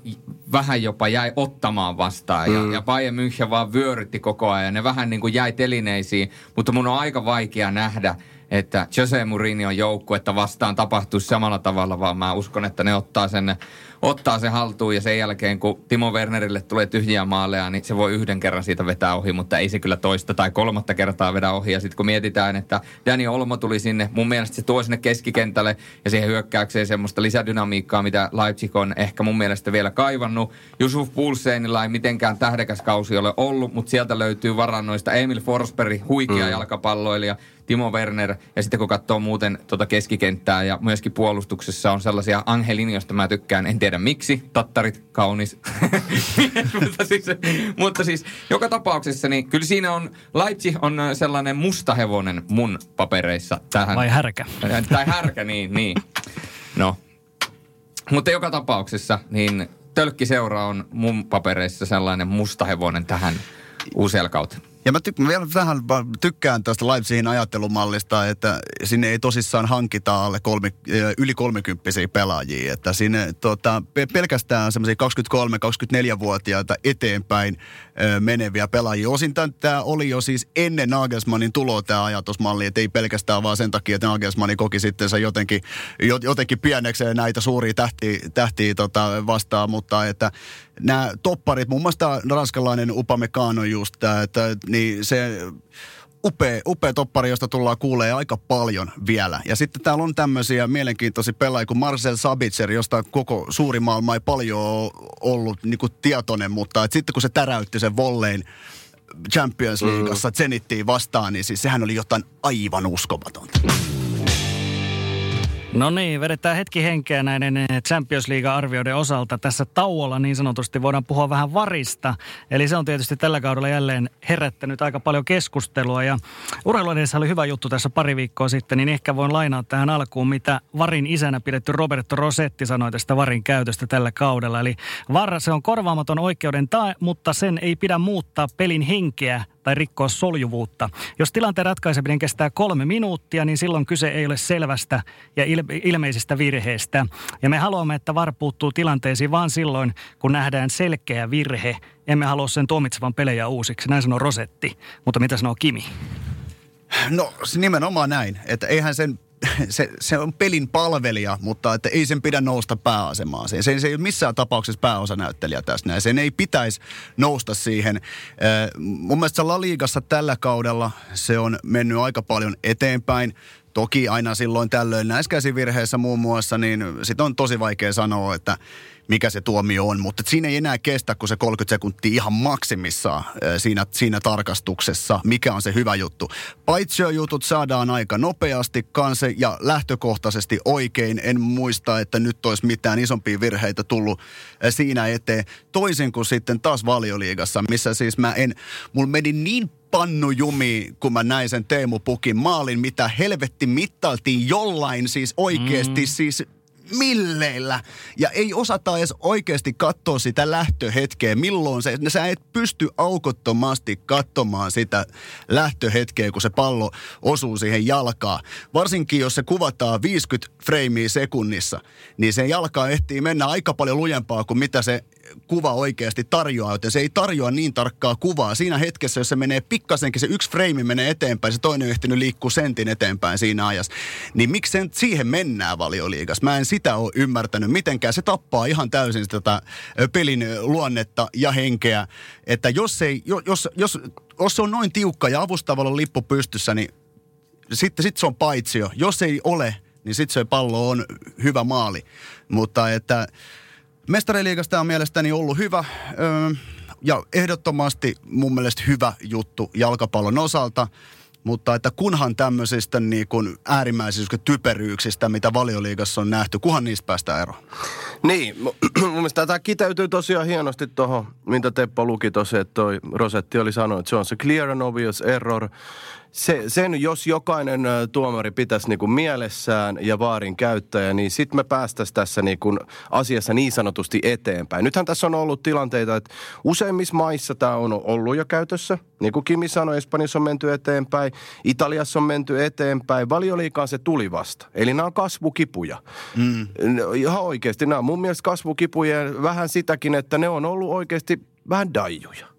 vähän jopa jäi ottamaan vastaan mm. ja, ja Bayern München vaan vyörytti koko ajan ja ne vähän niin kuin jäi telineisiin, mutta mun on aika vaikea nähdä, että Jose Mourinhon joukkuetta vastaan tapahtuisi samalla tavalla, vaan mä uskon, että ne ottaa sen, ottaa sen haltuun ja sen jälkeen, kun Timo Wernerille tulee tyhjiä maaleja, niin se voi yhden kerran siitä vetää ohi, mutta ei se kyllä toista tai kolmatta kertaa vedä ohi. Ja sitten kun mietitään, että Dani Olmo tuli sinne, mun mielestä se tuo sinne keskikentälle ja siihen hyökkäykseen semmoista lisädynamiikkaa, mitä Leipzig on ehkä mun mielestä vielä kaivannut. Jusuf Pulseinilla ei mitenkään tähdekäs kausi ole ollut, mutta sieltä löytyy varannoista Emil Forsberg, huikea mm. jalkapalloilija, Timo Werner ja sitten kun katsoo muuten tuota keskikenttää ja myöskin puolustuksessa on sellaisia Angelin, joista mä tykkään, en tiedä miksi, tattarit, kaunis. <laughs> mutta, siis, mutta siis joka tapauksessa niin kyllä siinä on, Leipzig on sellainen musta hevonen mun papereissa tähän. Vai härkä. Tai härkä, niin, niin. No. Mutta joka tapauksessa niin tölkkiseura on mun papereissa sellainen musta hevonen tähän uusella kautta. Ja mä, tyk- mä vielä vähän tykkään tästä Leipzigin ajattelumallista, että sinne ei tosissaan hankita alle kolmi, yli kolmekymppisiä pelaajia. Että sinne tota, pelkästään semmoisia 23-24-vuotiaita eteenpäin ö, meneviä pelaajia. Osin tämä oli jo siis ennen Nagelsmannin tuloa tämä ajatusmalli, että ei pelkästään vaan sen takia, että Nagelsmanni koki sitten se jotenkin, jotenkin pienekseen näitä suuria tähtiä, tähtiä tota, vastaan, mutta että nämä topparit, muun muassa ranskalainen Upamecano just tämä, että niin se upea, upea toppari, josta tullaan kuulee aika paljon vielä. Ja sitten täällä on tämmöisiä mielenkiintoisia pelaajia kuin Marcel Sabitzer, josta koko suuri maailma ei paljon ollut niin kuin tietoinen, mutta että sitten kun se täräytti sen vollein Champions Leagueassa mm. Zenittiin vastaan, niin siis sehän oli jotain aivan uskomatonta. No niin, vedetään hetki henkeä näiden eh, Champions League-arvioiden osalta. Tässä tauolla niin sanotusti voidaan puhua vähän varista. Eli se on tietysti tällä kaudella jälleen herättänyt aika paljon keskustelua. Ja urheiluedessä oli hyvä juttu tässä pari viikkoa sitten, niin ehkä voin lainaa tähän alkuun, mitä Varin isänä pidetty Roberto Rosetti sanoi tästä Varin käytöstä tällä kaudella. Eli VAR, se on korvaamaton oikeuden tae, mutta sen ei pidä muuttaa pelin henkeä tai rikkoa soljuvuutta. Jos tilanteen ratkaiseminen kestää kolme minuuttia, niin silloin kyse ei ole selvästä ja il- ilmeisestä virheestä. Ja me haluamme, että VAR puuttuu tilanteisiin vain silloin, kun nähdään selkeä virhe. Emme halua sen tuomitsevan pelejä uusiksi. Näin sanoo Rosetti. Mutta mitä sanoo Kimi? No nimenomaan näin, että eihän sen se, se on pelin palvelija, mutta että ei sen pidä nousta pääasemaan. Se, se, ei ole missään tapauksessa pääosanäyttelijä tässä näin. Sen ei pitäisi nousta siihen. mun mielestä La Ligassa tällä kaudella se on mennyt aika paljon eteenpäin. Toki aina silloin tällöin näissä käsivirheissä muun muassa, niin sitten on tosi vaikea sanoa, että mikä se tuomio on, mutta siinä ei enää kestä kuin se 30 sekuntia ihan maksimissaan siinä, siinä tarkastuksessa, mikä on se hyvä juttu. jutut saadaan aika nopeasti kanssa ja lähtökohtaisesti oikein. En muista, että nyt olisi mitään isompia virheitä tullut siinä eteen. Toisin kuin sitten taas valioliigassa, missä siis mä en, mulla meni niin pannu jumi, kun mä näin sen Teemu Pukin maalin, mitä helvetti mittailtiin jollain siis oikeasti mm. siis milleillä. Ja ei osata edes oikeasti katsoa sitä lähtöhetkeä, milloin se, sä et pysty aukottomasti katsomaan sitä lähtöhetkeä, kun se pallo osuu siihen jalkaan. Varsinkin, jos se kuvataan 50 freimiä sekunnissa, niin se jalka ehtii mennä aika paljon lujempaa kuin mitä se kuva oikeasti tarjoaa, joten se ei tarjoa niin tarkkaa kuvaa. Siinä hetkessä, jos se menee pikkasenkin, se yksi freimi menee eteenpäin, se toinen on ehtinyt liikkua sentin eteenpäin siinä ajassa. Niin miksi sen, siihen mennään valioliigas? Mä en sitä ole ymmärtänyt mitenkään. Se tappaa ihan täysin tätä pelin luonnetta ja henkeä. Että jos, ei, jos, jos, jos se on noin tiukka ja avustavalla lippu pystyssä, niin sitten sit se on paitsio. Jos ei ole, niin sitten se pallo on hyvä maali. Mutta että Mestariliigasta on mielestäni ollut hyvä öö, ja ehdottomasti mun mielestä hyvä juttu jalkapallon osalta. Mutta että kunhan tämmöisistä niin kuin äärimmäisistä typeryyksistä, mitä valioliigassa on nähty, kunhan niistä päästään eroon. Niin, mu- <clears throat> mun mielestä tämä kiteytyy tosiaan hienosti tuohon, mitä Teppo luki tuossa, että toi Rosetti oli sanonut, että se on se clear and obvious error. Se, sen, jos jokainen tuomari pitäisi niinku mielessään ja vaarin käyttäjä, niin sitten me päästäisiin tässä niinku asiassa niin sanotusti eteenpäin. Nythän tässä on ollut tilanteita, että useimmissa maissa tämä on ollut jo käytössä. Niin kuin Kimi sanoi, Espanjassa on menty eteenpäin, Italiassa on menty eteenpäin. Valioliikaan se tuli vasta. Eli nämä on kasvukipuja. Mm. Ihan oikeasti, nämä on mun mielestä kasvukipuja ja vähän sitäkin, että ne on ollut oikeasti vähän daijuja.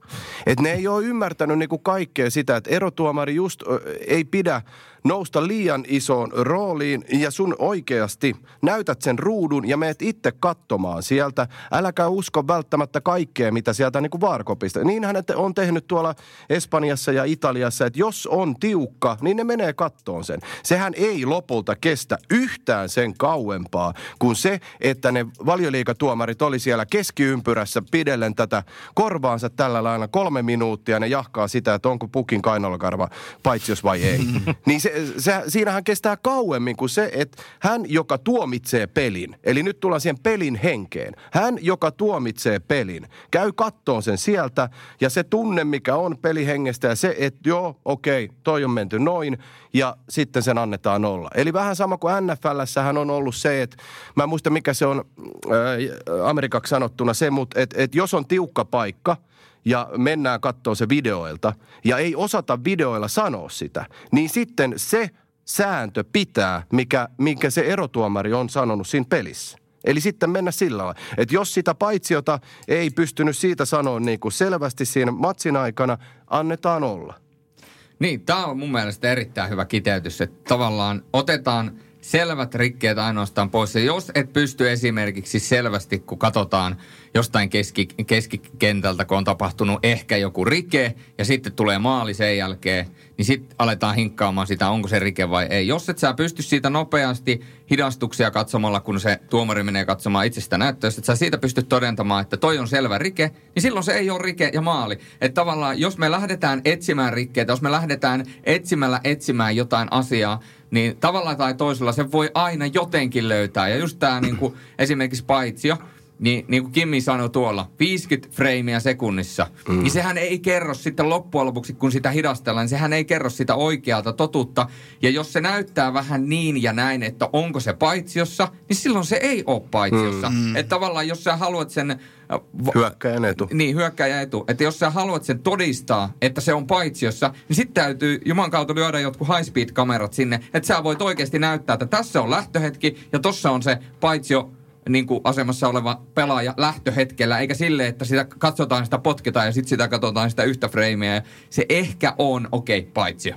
Et ne ei ole ymmärtänyt niinku kaikkea sitä, että erotuomari just ei pidä nousta liian isoon rooliin ja sun oikeasti näytät sen ruudun ja meet itse katsomaan sieltä. Äläkä usko välttämättä kaikkea, mitä sieltä niinku vaarkopista. Niinhän että on tehnyt tuolla Espanjassa ja Italiassa, että jos on tiukka, niin ne menee kattoon sen. Sehän ei lopulta kestä yhtään sen kauempaa kuin se, että ne valioliikatuomarit oli siellä keskiympyrässä pidellen tätä korvaansa tällä lailla kolme minuuttia. Ne jahkaa sitä, että onko pukin kainalokarva paitsios vai ei. <laughs> niin se, se, siinähän kestää kauemmin kuin se, että hän, joka tuomitsee pelin, eli nyt tullaan siihen pelin henkeen. Hän, joka tuomitsee pelin, käy kattoon sen sieltä ja se tunne, mikä on pelihengestä ja se, että joo, okei, toi on menty noin ja sitten sen annetaan olla. Eli vähän sama kuin NFLssähän on ollut se, että mä en muista mikä se on äh, amerikaksi sanottuna se, mutta että et jos on tiukka paikka – ja mennään katsoa se videoilta ja ei osata videoilla sanoa sitä, niin sitten se sääntö pitää, mikä, mikä se erotuomari on sanonut siinä pelissä. Eli sitten mennä sillä lailla, että jos sitä paitsiota ei pystynyt siitä sanoa niin kuin selvästi siinä matsin aikana, annetaan olla. Niin, tämä on mun mielestä erittäin hyvä kiteytys, että tavallaan otetaan selvät rikkeet ainoastaan pois. Ja jos et pysty esimerkiksi selvästi, kun katsotaan jostain keski, keskikentältä, kun on tapahtunut ehkä joku rike ja sitten tulee maali sen jälkeen, niin sitten aletaan hinkkaamaan sitä, onko se rike vai ei. Jos et sä pysty siitä nopeasti hidastuksia katsomalla, kun se tuomari menee katsomaan itsestä näyttöä, että sä siitä pystyt todentamaan, että toi on selvä rike, niin silloin se ei ole rike ja maali. Että tavallaan, jos me lähdetään etsimään rikkeitä, jos me lähdetään etsimällä etsimään jotain asiaa, niin tavalla tai toisella se voi aina jotenkin löytää. Ja just tämä niin esimerkiksi paitsio, niin, niin kuin Kimmi sanoi tuolla, 50 freimiä sekunnissa, mm. niin sehän ei kerro sitten loppujen lopuksi, kun sitä hidastellaan, niin sehän ei kerro sitä oikealta totuutta. Ja jos se näyttää vähän niin ja näin, että onko se paitsiossa, niin silloin se ei ole paitsiossa. Mm. Että tavallaan, jos sä haluat sen... äh, Hyökkäjän etu. niin, hyökkäjä etu. Että jos sä haluat sen todistaa, että se on paitsiossa, niin sitten täytyy Juman kautta lyödä jotkut high speed kamerat sinne, että sä voit oikeasti näyttää, että tässä on lähtöhetki ja tossa on se paitsio niin kuin asemassa oleva pelaaja lähtöhetkellä, eikä sille, että sitä katsotaan, sitä potkitaan ja sitten sitä katsotaan sitä yhtä freimiä. Se ehkä on, okei, okay, paitsio.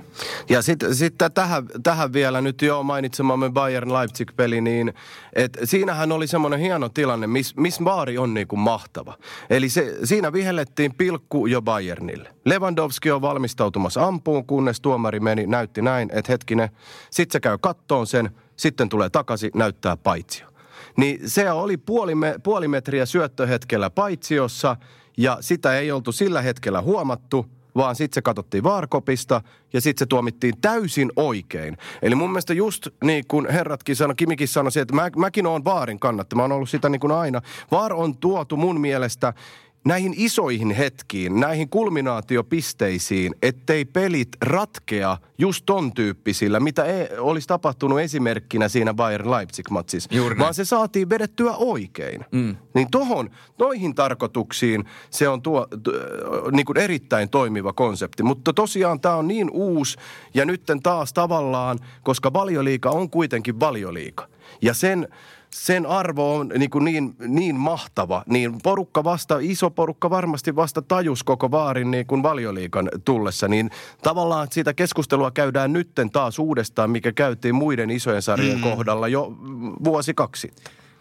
Ja sitten sit tähän, tähän vielä nyt jo mainitsemamme Bayern Leipzig-peli, niin et siinähän oli semmoinen hieno tilanne, missä mis vaari on niinku mahtava. Eli se, siinä vihellettiin pilkku jo Bayernille. Lewandowski on valmistautumassa ampuun, kunnes tuomari meni, näytti näin, että hetkinen, sitten se käy kattoon sen, sitten tulee takaisin, näyttää paitsio. Niin se oli puoli, me, puoli metriä syöttöhetkellä paitsiossa ja sitä ei oltu sillä hetkellä huomattu, vaan sitten se katsottiin vaarkopista ja sitten se tuomittiin täysin oikein. Eli mun mielestä just niin kuin herratkin sanoi, Kimikin sanoi, että mä, mäkin oon vaarin kannattaja, mä oon ollut sitä niin kuin aina. Vaar on tuotu mun mielestä näihin isoihin hetkiin, näihin kulminaatiopisteisiin, ettei pelit ratkea just ton tyyppisillä, mitä ei, olisi tapahtunut esimerkkinä siinä Bayern Leipzig-matsissa. Vaan se saatiin vedettyä oikein. Mm. Niin tohon, noihin tarkoituksiin se on tuo, t, niin kuin erittäin toimiva konsepti. Mutta tosiaan tämä on niin uusi ja nytten taas tavallaan, koska valioliika on kuitenkin valioliika. Ja sen, sen arvo on niin, kuin niin, niin mahtava, niin porukka vasta, iso porukka varmasti vasta tajus koko vaarin niin kuin valioliikan tullessa, niin tavallaan sitä keskustelua käydään nytten taas uudestaan, mikä käytiin muiden isojen sarjojen mm. kohdalla jo vuosi kaksi.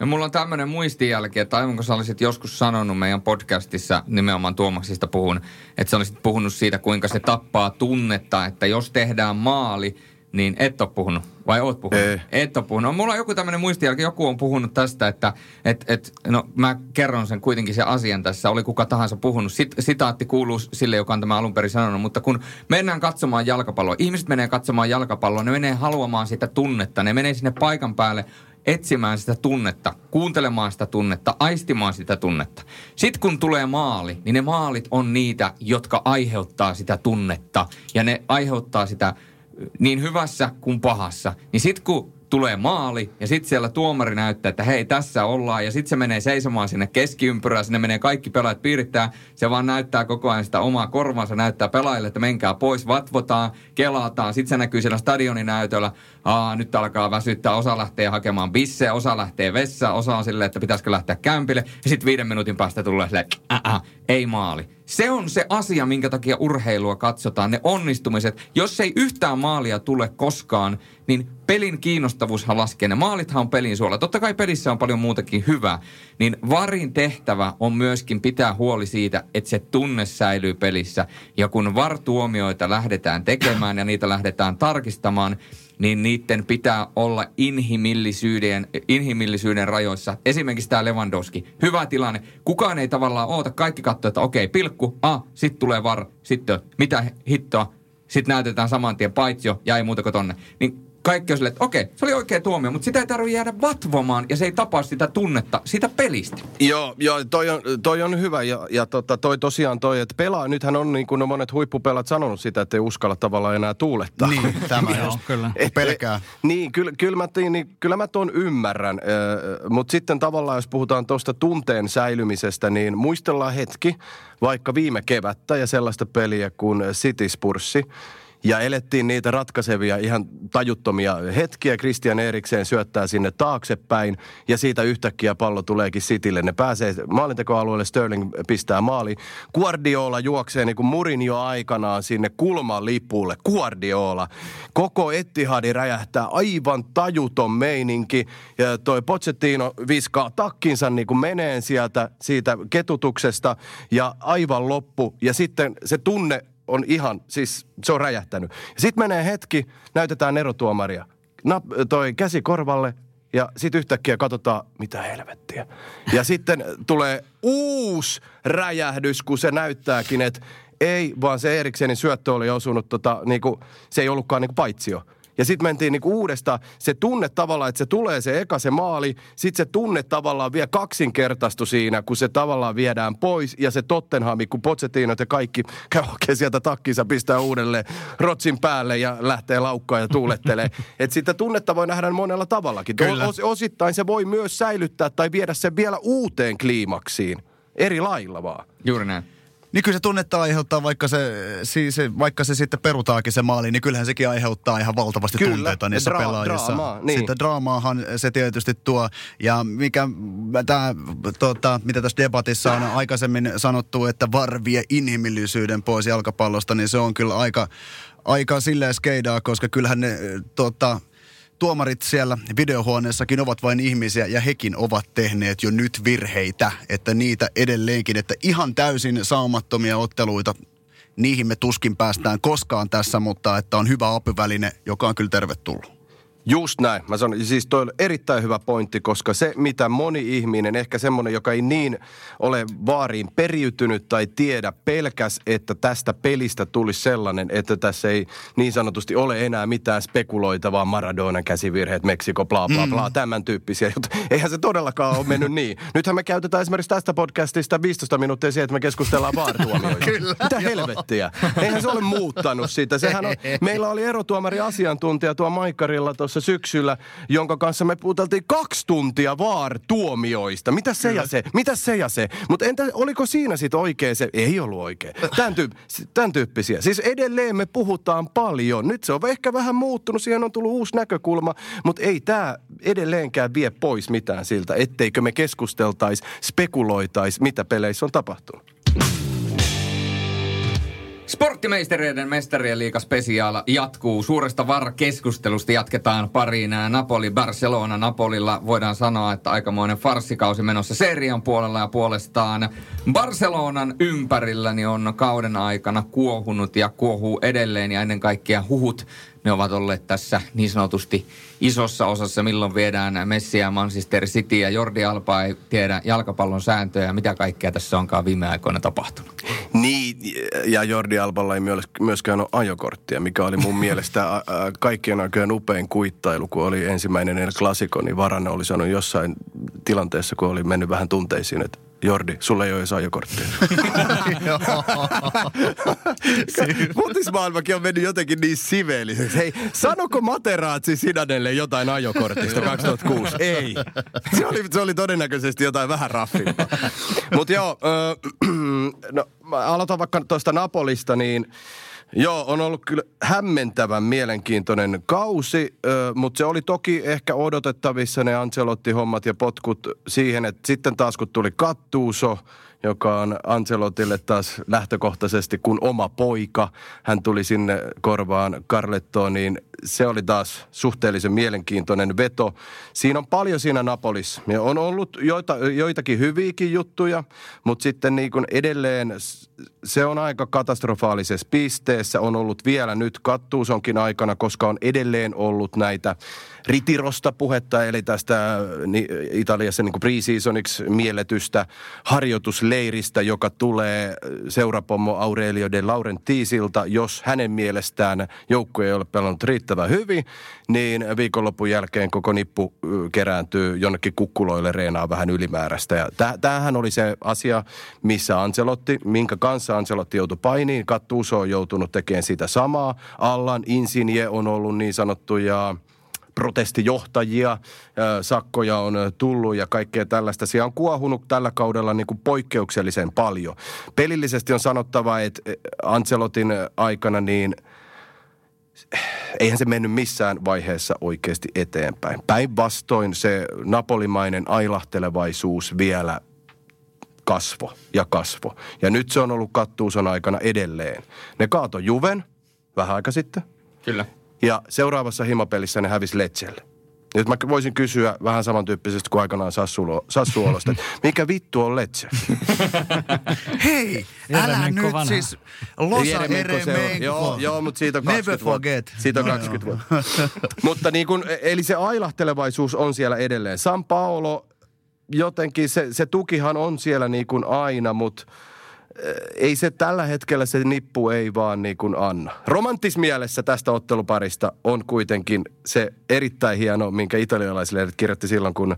Ja mulla on tämmöinen muistijälki, että aivan kun sä olisit joskus sanonut meidän podcastissa, nimenomaan Tuomaksista puhun, että sä olisit puhunut siitä, kuinka se tappaa tunnetta, että jos tehdään maali, niin et ole puhunut. Vai oot puhunut? Ei. Et ole puhunut. No, mulla on joku tämmöinen muistijälki, joku on puhunut tästä, että et, et, no mä kerron sen kuitenkin sen asian tässä, oli kuka tahansa puhunut. Sit, sitaatti kuuluu sille, joka on tämä alun perin sanonut, mutta kun mennään katsomaan jalkapalloa, ihmiset menee katsomaan jalkapalloa, ne menee haluamaan sitä tunnetta, ne menee sinne paikan päälle etsimään sitä tunnetta, kuuntelemaan sitä tunnetta, aistimaan sitä tunnetta. Sitten kun tulee maali, niin ne maalit on niitä, jotka aiheuttaa sitä tunnetta ja ne aiheuttaa sitä niin hyvässä kuin pahassa. Niin sitten kun tulee maali ja sitten siellä tuomari näyttää, että hei tässä ollaan ja sitten se menee seisomaan sinne keskiympyrään, sinne menee kaikki pelaajat piirittää, se vaan näyttää koko ajan sitä omaa korvaansa, näyttää pelaajille, että menkää pois, vatvotaan, kelataan, sitten se näkyy siellä stadionin näytöllä, Aa, nyt alkaa väsyttää, osa lähtee hakemaan bissejä, osa lähtee vessaan, osa on silleen, että pitäisikö lähteä kämpille ja sitten viiden minuutin päästä tulee silleen, äh, äh, ei maali. Se on se asia, minkä takia urheilua katsotaan, ne onnistumiset. Jos ei yhtään maalia tule koskaan, niin pelin kiinnostavuushan laskee. Ne maalithan on pelin suola. Totta kai pelissä on paljon muutakin hyvää. Niin varin tehtävä on myöskin pitää huoli siitä, että se tunne säilyy pelissä. Ja kun VAR-tuomioita lähdetään tekemään ja niitä lähdetään tarkistamaan, niin niiden pitää olla inhimillisyyden, inhimillisyyden rajoissa. Esimerkiksi tämä Lewandowski. Hyvä tilanne. Kukaan ei tavallaan oota. Kaikki katsoo, että okei, pilkku, ah, sitten tulee var, sitten mitä hittoa. Sitten näytetään saman tien paitsio ja ei muuta kuin tonne. Niin kaikki on silleen, että okei, se oli oikea tuomio, mutta sitä ei tarvitse jäädä vatvomaan ja se ei tapaa sitä tunnetta siitä pelistä. Joo, joo toi, on, toi on hyvä ja, ja tota, toi tosiaan toi, että pelaa, nythän on niin kuin no monet huippupelat sanonut sitä, että ei uskalla tavallaan enää tuulettaa. Niin, <laughs> tämä Joo, just. kyllä. Et- Pelkää. Niin, kyllä, kyllä, mä, niin, kyllä mä tuon ymmärrän, mutta sitten tavallaan jos puhutaan tuosta tunteen säilymisestä, niin muistellaan hetki, vaikka viime kevättä ja sellaista peliä kuin City Spurssi. Ja elettiin niitä ratkaisevia, ihan tajuttomia hetkiä. Christian Eriksen syöttää sinne taaksepäin ja siitä yhtäkkiä pallo tuleekin Citylle. Ne pääsee maalintekoalueelle, Sterling pistää maali. Guardiola juoksee niin kuin Murinjo aikanaan sinne kulman lipulle. Guardiola. Koko Ettihadi räjähtää aivan tajuton meininki. Ja toi Pochettino viskaa takkinsa niin kuin meneen sieltä siitä ketutuksesta ja aivan loppu. Ja sitten se tunne ihan, siis se on räjähtänyt. Sitten menee hetki, näytetään erotuomaria. Nap, toi käsi korvalle ja sitten yhtäkkiä katsotaan, mitä helvettiä. Ja sitten tulee uusi räjähdys, kun se näyttääkin, että ei, vaan se Eriksenin syöttö oli osunut, tota, niinku, se ei ollutkaan niinku paitsio. Ja sitten mentiin niinku uudestaan, se tunne tavallaan, että se tulee se eka se maali, sitten se tunne tavallaan vielä kaksinkertaistu siinä, kun se tavallaan viedään pois. Ja se Tottenham, kun Pochettinot ja kaikki käy oikein sieltä takkinsa, pistää uudelleen rotsin päälle ja lähtee laukkaan ja tuulettelee. <laughs> että sitä tunnetta voi nähdä monella tavallakin. Kyllä. Os, osittain se voi myös säilyttää tai viedä sen vielä uuteen kliimaksiin. Eri lailla vaan. Juuri näin. Niin kyllä se tunnetta aiheuttaa, vaikka se, siis, vaikka se sitten perutaakin se maali, niin kyllähän sekin aiheuttaa ihan valtavasti Kyllä, tunteita niissä dra- pelaajissa. draamaa, niin. Sitten draamaahan se tietysti tuo. Ja mikä tämä, tota, mitä tässä debatissa on aikaisemmin sanottu, että VAR vie inhimillisyyden pois jalkapallosta, niin se on kyllä aika, aika silleen skeidaa, koska kyllähän ne tota, tuomarit siellä videohuoneessakin ovat vain ihmisiä ja hekin ovat tehneet jo nyt virheitä, että niitä edelleenkin, että ihan täysin saumattomia otteluita, niihin me tuskin päästään koskaan tässä, mutta että on hyvä apuväline, joka on kyllä tervetullut. Just näin. Mä sanon, siis toi on erittäin hyvä pointti, koska se, mitä moni ihminen, ehkä semmoinen, joka ei niin ole vaariin periytynyt tai tiedä, pelkäs, että tästä pelistä tulisi sellainen, että tässä ei niin sanotusti ole enää mitään spekuloitavaa Maradonan käsivirheet, Meksiko, bla bla bla, tämän tyyppisiä juttuja. Eihän se todellakaan ole mennyt niin. Nythän me käytetään esimerkiksi tästä podcastista 15 minuuttia siihen, että me keskustellaan vaartuomioista. <laughs> Kyllä. Mitä helvettiä? Eihän se ole muuttanut sitä. Sehän on, <laughs> meillä oli erotuomari asiantuntija tuo Maikarilla tuossa syksyllä, jonka kanssa me puhuteltiin kaksi tuntia vaar-tuomioista. Mitä se ja se? Mitä se ja se? Mutta entä oliko siinä sitten oikein se? Ei ollut oikein. Tämän, tyyp- tämän tyyppisiä. Siis edelleen me puhutaan paljon. Nyt se on ehkä vähän muuttunut, siihen on tullut uusi näkökulma, mutta ei tämä edelleenkään vie pois mitään siltä, etteikö me keskusteltaisi, spekuloitaisi, mitä peleissä on tapahtunut. Sporttimeistereiden mestarien liiga spesiaal jatkuu. Suuresta VAR-keskustelusta jatketaan pariin Napoli Barcelona. Napolilla voidaan sanoa, että aikamoinen farssikausi menossa serian puolella ja puolestaan Barcelonan ympärillä niin on kauden aikana kuohunut ja kuohuu edelleen ja ennen kaikkea huhut ne ovat olleet tässä niin sanotusti isossa osassa, milloin viedään Messi ja Manchester City ja Jordi Alba ei tiedä jalkapallon sääntöjä ja mitä kaikkea tässä onkaan viime aikoina tapahtunut. Niin, ja Jordi Alballa ei myöskään ole ajokorttia, mikä oli mun <laughs> mielestä kaikkien aikojen upein kuittailu, kun oli ensimmäinen El Clasico, niin Varanne oli sanonut jossain tilanteessa, kun oli mennyt vähän tunteisiin, että Jordi, sulle ei ole edes ajokorttia. <laughs> Futismaailmakin on mennyt jotenkin niin siveelliseksi. Hei, sanoko Materaatsi Sidanelle jotain ajokortista 2006? Ei. Se oli, se oli todennäköisesti jotain vähän raffimpaa. Mutta joo, äh, <clears throat> no, aloitan vaikka tuosta Napolista, niin Joo, on ollut kyllä hämmentävän mielenkiintoinen kausi, mutta se oli toki ehkä odotettavissa ne Ancelotti-hommat ja potkut siihen, että sitten taas kun tuli Kattuuso, joka on Ancelotille taas lähtökohtaisesti kuin oma poika. Hän tuli sinne korvaan Carlettoon, niin se oli taas suhteellisen mielenkiintoinen veto. Siinä on paljon siinä Napolissa. Ja on ollut joita, joitakin hyviäkin juttuja, mutta sitten niin kuin edelleen se on aika katastrofaalisessa pisteessä. On ollut vielä nyt Kattuusonkin aikana, koska on edelleen ollut näitä ritirosta puhetta, eli tästä niin, Italiassa niin preseasoniksi mielletystä harjoitusleiristä, joka tulee seurapommo Aurelio de Laurentiisilta, jos hänen mielestään joukkue ei ole pelannut riittävän hyvin, niin viikonlopun jälkeen koko nippu kerääntyy jonnekin kukkuloille reenaa vähän ylimääräistä. Ja tämähän oli se asia, missä Ancelotti, minkä kanssa Ancelotti joutui painiin. Kattuuso on joutunut tekemään sitä samaa. Allan Insigne on ollut niin sanottuja protestijohtajia, sakkoja on tullut ja kaikkea tällaista. Se on kuohunut tällä kaudella niin kuin poikkeuksellisen paljon. Pelillisesti on sanottava, että Ancelotin aikana niin eihän se mennyt missään vaiheessa oikeasti eteenpäin. Päinvastoin se napolimainen ailahtelevaisuus vielä kasvo ja kasvo. Ja nyt se on ollut kattuuson aikana edelleen. Ne kaato Juven vähän aika sitten. Kyllä. Ja seuraavassa himapelissä ne hävisi Letselle. Nyt mä voisin kysyä vähän samantyyppisesti kuin aikanaan Sassuolo, Sassuolosta, että <laughs> mikä vittu on Letse? <laughs> Hei, älä nyt vanha. siis losa Eremenko. Joo, joo, mutta siitä on 20 vuotta. Siitä on 20 vuotta. mutta niin kun, eli se ailahtelevaisuus on siellä edelleen. San Paolo, jotenkin se, se tukihan on siellä niin kuin aina, mutta ei se tällä hetkellä se nippu ei vaan niin kuin anna. Romantismielessä tästä otteluparista on kuitenkin se erittäin hieno, minkä italialaisille kirjoitti silloin, kun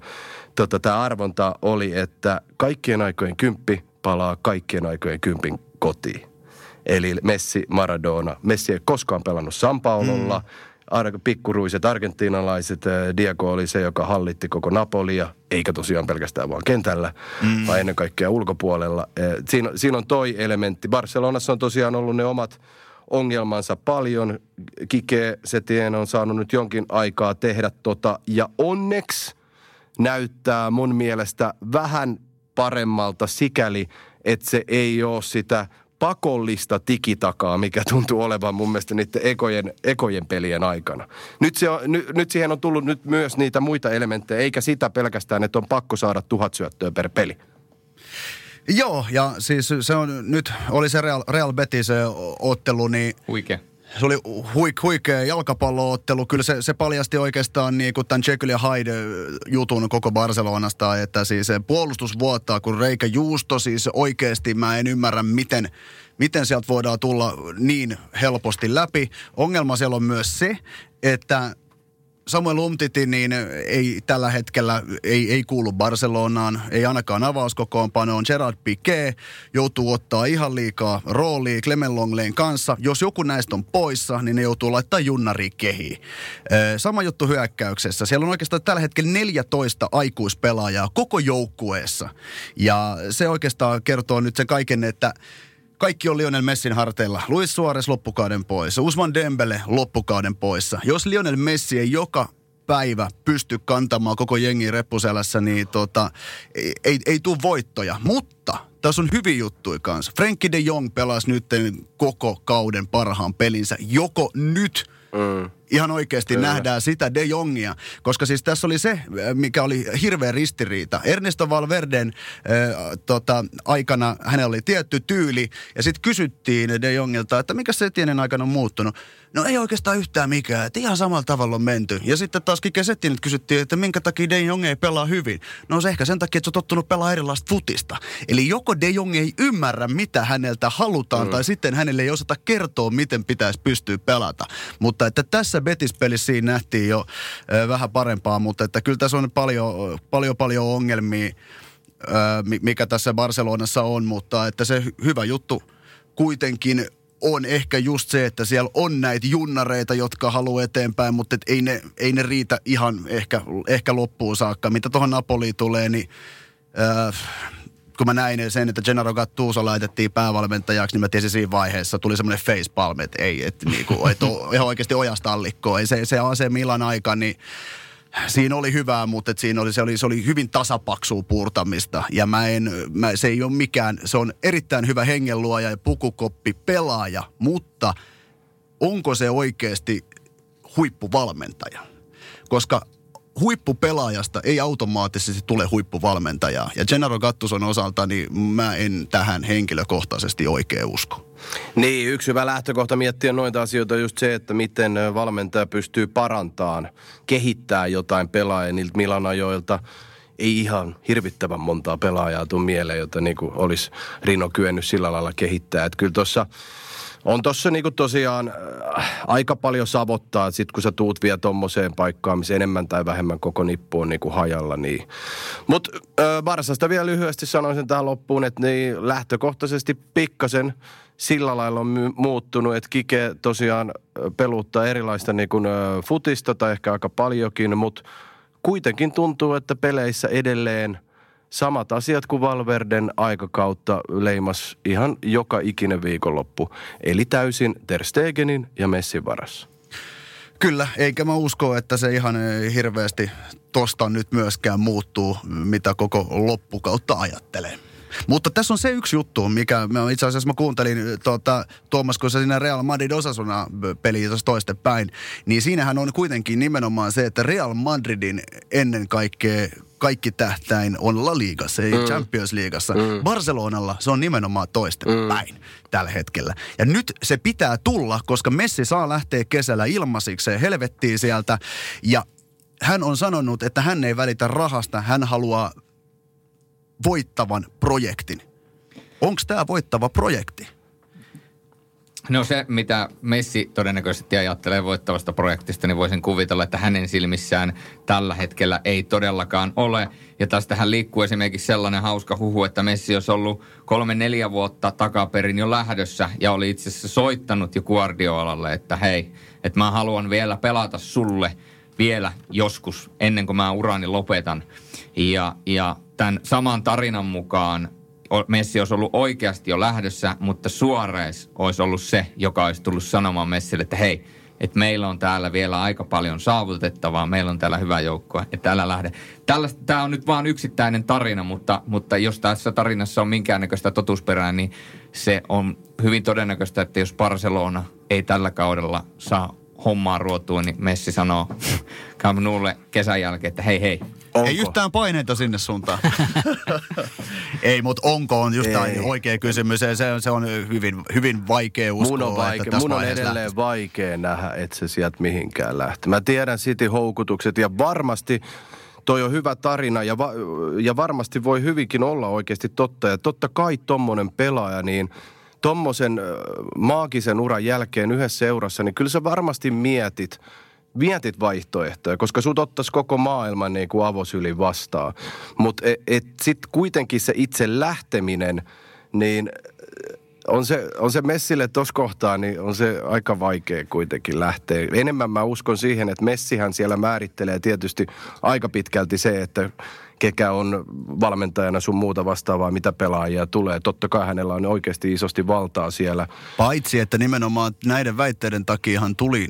tota, tämä arvonta oli, että kaikkien aikojen kymppi palaa kaikkien aikojen kympin kotiin. Eli Messi, Maradona. Messi ei koskaan pelannut San Paulolla. Mm pikkuruiset argentiinalaiset. Eh, Diego oli se, joka hallitti koko Napolia, eikä tosiaan pelkästään vaan kentällä, mm. vaan ennen kaikkea ulkopuolella. Eh, siinä, siinä on toi elementti. Barcelonassa on tosiaan ollut ne omat ongelmansa paljon. Kike Setien on saanut nyt jonkin aikaa tehdä tota, ja onneksi näyttää mun mielestä vähän paremmalta sikäli, että se ei ole sitä pakollista tikitakaa, mikä tuntuu olevan mun mielestä niiden ekojen, ekojen pelien aikana. Nyt, se on, ny, nyt siihen on tullut nyt myös niitä muita elementtejä, eikä sitä pelkästään, että on pakko saada tuhat syöttöä per peli. Joo, ja siis se on, nyt oli se Real, Real Betis ottelu, niin... Huikea se oli huik, huikea jalkapalloottelu. Kyllä se, se paljasti oikeastaan niin kuin tämän Jekyll ja Hyde jutun koko Barcelonasta, että siis se puolustus vuottaa, kun Reikä Juusto siis oikeasti mä en ymmärrä, miten, miten sieltä voidaan tulla niin helposti läpi. Ongelma siellä on myös se, että Samuel Umtiti niin ei tällä hetkellä ei, ei kuulu Barcelonaan, ei ainakaan avauskokoonpanoon. Gerard Piqué joutuu ottaa ihan liikaa roolia Clement Longleen kanssa. Jos joku näistä on poissa, niin ne joutuu laittaa junnari kehiin. Sama juttu hyökkäyksessä. Siellä on oikeastaan tällä hetkellä 14 aikuispelaajaa koko joukkueessa. Ja se oikeastaan kertoo nyt sen kaiken, että kaikki on Lionel Messin harteilla. Luis Suarez loppukauden pois, Usman Dembele loppukauden poissa. Jos Lionel Messi ei joka päivä pysty kantamaan koko jengi reppuselässä, niin tota, ei, ei, ei tule voittoja. Mutta tässä on hyviä juttuja kanssa. Frenkie de Jong pelasi nyt koko kauden parhaan pelinsä. Joko nyt mm ihan oikeasti Kyllä. nähdään sitä De Jongia. Koska siis tässä oli se, mikä oli hirveä ristiriita. Ernesto Valverden äh, tota, aikana hänellä oli tietty tyyli ja sitten kysyttiin De Jongilta, että mikä se Etienen aikana on muuttunut. No ei oikeastaan yhtään mikään, että ihan samalla tavalla on menty. Ja sitten taas Kike Settinen kysyttiin, että minkä takia De Jong ei pelaa hyvin. No se ehkä sen takia, että se on tottunut pelaa erilaista futista. Eli joko De Jong ei ymmärrä, mitä häneltä halutaan, mm. tai sitten hänelle ei osata kertoa, miten pitäisi pystyä pelata. Mutta että tässä Betis-pelissä siinä nähtiin jo äh, vähän parempaa, mutta että kyllä tässä on paljon, paljon, paljon ongelmia, äh, mikä tässä Barcelonassa on, mutta että se hyvä juttu kuitenkin on ehkä just se, että siellä on näitä junnareita, jotka haluaa eteenpäin, mutta et ei, ne, ei ne riitä ihan ehkä, ehkä loppuun saakka. Mitä tuohon Napoliin tulee, niin äh, kun mä näin sen, että Gennaro Gattuso laitettiin päävalmentajaksi, niin mä tiesin siinä vaiheessa, tuli semmoinen facepalm, että ei, että niinku, et ihan oikeasti ojasta allikkoa. Ei se, se Milan aika, niin siinä oli hyvää, mutta siinä oli, se, oli, se oli hyvin tasapaksua puurtamista. Ja mä en, mä, se ei ole mikään, se on erittäin hyvä hengenluoja ja pukukoppi pelaaja, mutta onko se oikeasti huippuvalmentaja? Koska huippupelaajasta ei automaattisesti tule huippuvalmentajaa. Ja Gennaro Gattuson osalta niin mä en tähän henkilökohtaisesti oikein usko. Niin, yksi hyvä lähtökohta miettiä noita asioita on just se, että miten valmentaja pystyy parantamaan, kehittää jotain pelaajia niiltä Milanajoilta. Ei ihan hirvittävän montaa pelaajaa tuu mieleen, jota niin olisi Rino kyennyt sillä lailla kehittää. Että kyllä tuossa on tossa niinku tosiaan äh, aika paljon savottaa, sit kun sä tuut vielä tommoseen paikkaan, missä enemmän tai vähemmän koko nippu on niinku hajalla, niin. Mut äh, Barsasta vielä lyhyesti sanoisin tähän loppuun, että niin lähtökohtaisesti pikkasen sillä lailla on my- muuttunut, että Kike tosiaan äh, peluttaa erilaista niinku, äh, futista tai ehkä aika paljonkin, mutta kuitenkin tuntuu, että peleissä edelleen – samat asiat kuin Valverden aikakautta leimas ihan joka ikinen viikonloppu. Eli täysin Ter Stegenin ja Messin varassa. Kyllä, eikä mä usko, että se ihan hirveästi tosta nyt myöskään muuttuu, mitä koko loppukautta ajattelee. Mutta tässä on se yksi juttu, mikä mä itse asiassa mä kuuntelin tuota, Tuomas, kun se siinä Real Madrid Osasuna peli toisten päin, niin siinähän on kuitenkin nimenomaan se, että Real Madridin ennen kaikkea kaikki tähtäin on La Ligassa, ei mm. Champions Leagueassa. Mm. Barcelonalla se on nimenomaan toisten mm. päin tällä hetkellä. Ja nyt se pitää tulla, koska Messi saa lähteä kesällä ilmasikseen helvettiin sieltä. Ja hän on sanonut, että hän ei välitä rahasta, hän haluaa voittavan projektin. Onko tämä voittava projekti? No se, mitä Messi todennäköisesti ajattelee voittavasta projektista, niin voisin kuvitella, että hänen silmissään tällä hetkellä ei todellakaan ole. Ja tästähän liikkuu esimerkiksi sellainen hauska huhu, että Messi olisi ollut kolme-neljä vuotta takaperin jo lähdössä ja oli itse asiassa soittanut jo Guardiolalle, että hei, että mä haluan vielä pelata sulle vielä joskus ennen kuin mä urani lopetan. Ja, ja tämän saman tarinan mukaan Messi olisi ollut oikeasti jo lähdössä, mutta Suores olisi ollut se, joka olisi tullut sanomaan Messille, että hei, että meillä on täällä vielä aika paljon saavutettavaa, meillä on täällä hyvä joukko, että älä lähde. Tämä on nyt vain yksittäinen tarina, mutta, mutta jos tässä tarinassa on minkäännäköistä totuusperää, niin se on hyvin todennäköistä, että jos Barcelona ei tällä kaudella saa hommaa ruotua, niin Messi sanoo <laughs> Camp Noulle kesän jälkeen, että hei hei. Onko? Ei yhtään paineita sinne suuntaan. <laughs> ei, mutta onko on just ei. oikea kysymys. Se on, se on hyvin, hyvin vaikea uskoa. Mun on, vaike- mun on edelleen lähtisi. vaikea nähdä, että se sieltä mihinkään lähtee. Mä tiedän City houkutukset ja varmasti toi on hyvä tarina ja, va- ja varmasti voi hyvinkin olla oikeasti totta. Ja totta kai tommonen pelaaja, niin – tommosen maagisen uran jälkeen yhdessä seurassa, niin kyllä sä varmasti mietit, mietit vaihtoehtoja, koska sut ottaisi koko maailman niin kuin avosyli vastaan. Mutta et, sitten kuitenkin se itse lähteminen, niin on se, on se Messille tuossa kohtaa, niin on se aika vaikea kuitenkin lähteä. Enemmän mä uskon siihen, että Messihän siellä määrittelee tietysti aika pitkälti se, että kekä on valmentajana sun muuta vastaavaa, mitä pelaajia tulee. Totta kai hänellä on oikeasti isosti valtaa siellä. Paitsi, että nimenomaan näiden väitteiden takiahan tuli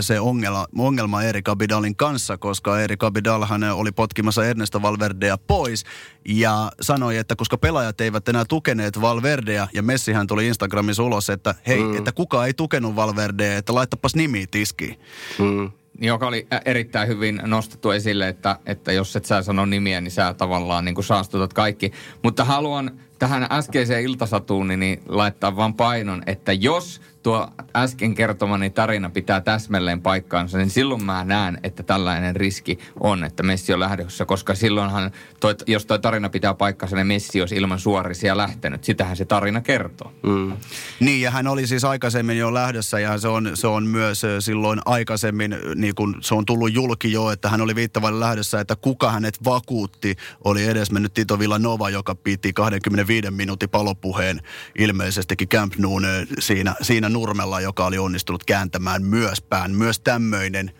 se ongelma, ongelma Erik Abidalin kanssa, koska Erik Abidal hän oli potkimassa Ernesto Valverdea pois ja sanoi, että koska pelaajat eivät enää tukeneet Valverdea ja Messihän tuli Instagramissa ulos, että hei, mm. että kuka ei tukenut Valverdea, että laittapas nimi tiskiin. Mm. Joka oli erittäin hyvin nostettu esille, että, että jos et sä sano nimiä, niin sä tavallaan niin kuin saastutat kaikki. Mutta haluan tähän äskeiseen iltasatuun niin laittaa vaan painon, että jos tuo äsken kertomani tarina pitää täsmälleen paikkaansa, niin silloin mä näen, että tällainen riski on, että Messi on lähdössä, koska silloinhan, toi, jos tuo tarina pitää paikkansa, niin Messi olisi ilman suorisia lähtenyt. Sitähän se tarina kertoo. Mm. Niin, ja hän oli siis aikaisemmin jo lähdössä, ja se on, se on myös silloin aikaisemmin, niin kun se on tullut julki jo, että hän oli viittavalle lähdössä, että kuka hänet vakuutti, oli edesmennyt Tito Villanova, joka piti 25 minuutin palopuheen ilmeisestikin Camp Noon siinä, siinä nurmella, joka oli onnistunut kääntämään myös pään. Myös tämmöinen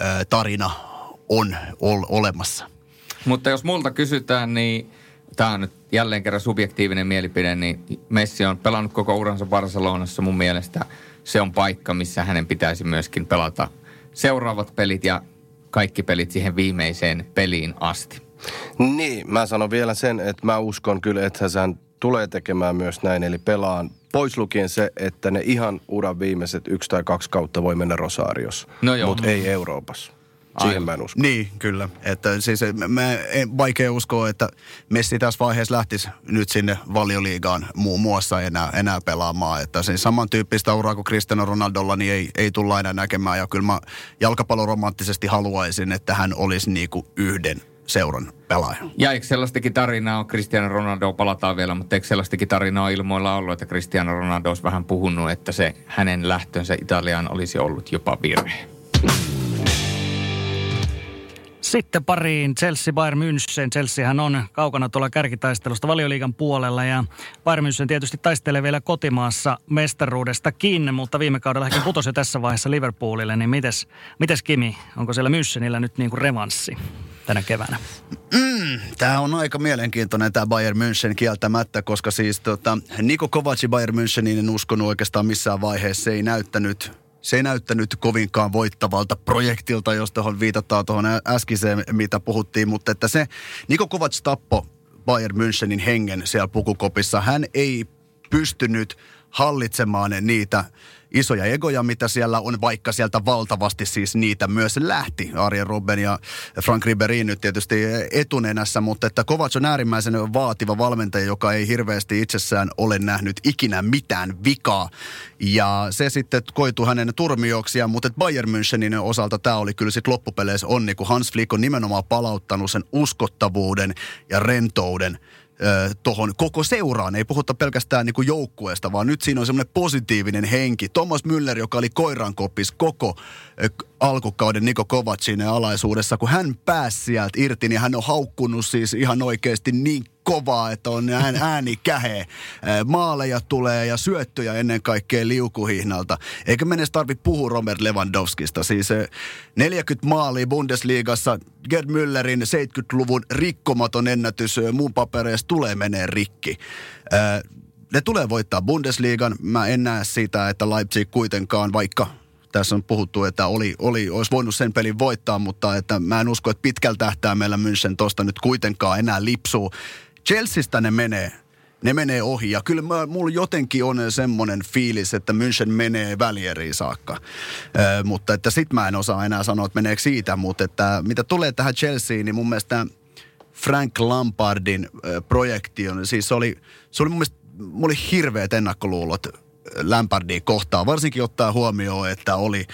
ö, tarina on ol, olemassa. Mutta jos multa kysytään, niin tämä on nyt jälleen kerran subjektiivinen mielipide, niin Messi on pelannut koko uransa Barcelonassa mun mielestä. Se on paikka, missä hänen pitäisi myöskin pelata seuraavat pelit ja kaikki pelit siihen viimeiseen peliin asti. Niin, mä sanon vielä sen, että mä uskon kyllä, että hän tulee tekemään myös näin, eli pelaan pois lukien se, että ne ihan uran viimeiset yksi tai kaksi kautta voi mennä Rosarios, No joo. mutta ei Euroopassa. Siihen Aivan. mä en usko. Niin, kyllä. Että siis mä en, vaikea uskoa, että Messi tässä vaiheessa lähtisi nyt sinne valioliigaan muun muassa enää, enää pelaamaan. Että siis samantyyppistä uraa kuin Cristiano Ronaldolla niin ei, ei tulla enää näkemään. Ja kyllä mä jalkapalloromanttisesti haluaisin, että hän olisi niinku yhden seuran pelaaja. Ja eikö sellaistakin tarinaa ole, Cristiano Ronaldo palataan vielä, mutta eikö sellaistakin tarinaa ilmoilla ollut, että Cristiano Ronaldo olisi vähän puhunut, että se hänen lähtönsä Italiaan olisi ollut jopa virhe. Sitten pariin Chelsea Bayern München. Chelseahän on kaukana tuolla kärkitaistelusta valioliigan puolella ja Bayern München tietysti taistelee vielä kotimaassa mestaruudestakin, mutta viime kaudella hän putosi jo tässä vaiheessa Liverpoolille, niin mites, mites Kimi, onko siellä Münchenillä nyt niin kuin revanssi tänä keväänä? Tämä on aika mielenkiintoinen tämä Bayern München kieltämättä, koska siis tota, Niko Kovac Bayern Münchenin en uskonut oikeastaan missään vaiheessa. Se ei näyttänyt se ei näyttänyt kovinkaan voittavalta projektilta, jos tuohon viitataan tuohon ä- äskeiseen, mitä puhuttiin, mutta että se Niko Kovac tappo Bayern Münchenin hengen siellä pukukopissa. Hän ei pystynyt hallitsemaan niitä isoja egoja, mitä siellä on, vaikka sieltä valtavasti siis niitä myös lähti. Arjen Robben ja Frank Ribery nyt tietysti etunenässä, mutta että Kovac on äärimmäisen vaativa valmentaja, joka ei hirveästi itsessään ole nähnyt ikinä mitään vikaa. Ja se sitten koitu hänen turmioksiaan, mutta Bayern Münchenin osalta tämä oli kyllä sitten loppupeleissä onni, kun Hans Flick on nimenomaan palauttanut sen uskottavuuden ja rentouden tuohon koko seuraan. Ei puhuta pelkästään niin kuin joukkueesta, vaan nyt siinä on semmoinen positiivinen henki. Thomas Müller, joka oli koirankopis koko alkukauden Niko Kovacin alaisuudessa, kun hän pääsi sieltä irti, niin hän on haukkunut siis ihan oikeasti niin kovaa, että on ään, ääni kähe. Maaleja tulee ja syöttöjä ennen kaikkea liukuhihnalta. Eikä me edes tarvitse puhua Robert Lewandowskista. Siis eh, 40 maalia Bundesliigassa, Gerd Müllerin 70-luvun rikkomaton ennätys mun papereissa tulee menee rikki. Ne tulee voittaa Bundesliigan. Mä en näe sitä, että Leipzig kuitenkaan, vaikka tässä on puhuttu, että oli, oli, olisi voinut sen pelin voittaa, mutta että mä en usko, että pitkällä tähtäimellä München tosta nyt kuitenkaan enää lipsuu. Chelseastä ne menee. Ne menee ohi ja kyllä mä, mulla jotenkin on semmoinen fiilis, että München menee välieriin saakka. Ö, mutta että sit mä en osaa enää sanoa, että meneekö siitä, mutta että mitä tulee tähän Chelseaan, niin mun mielestä Frank Lampardin projekti on, siis se oli, se oli mun mielestä, mulla oli hirveät ennakkoluulot Lampardia kohtaan, varsinkin ottaa huomioon, että oli,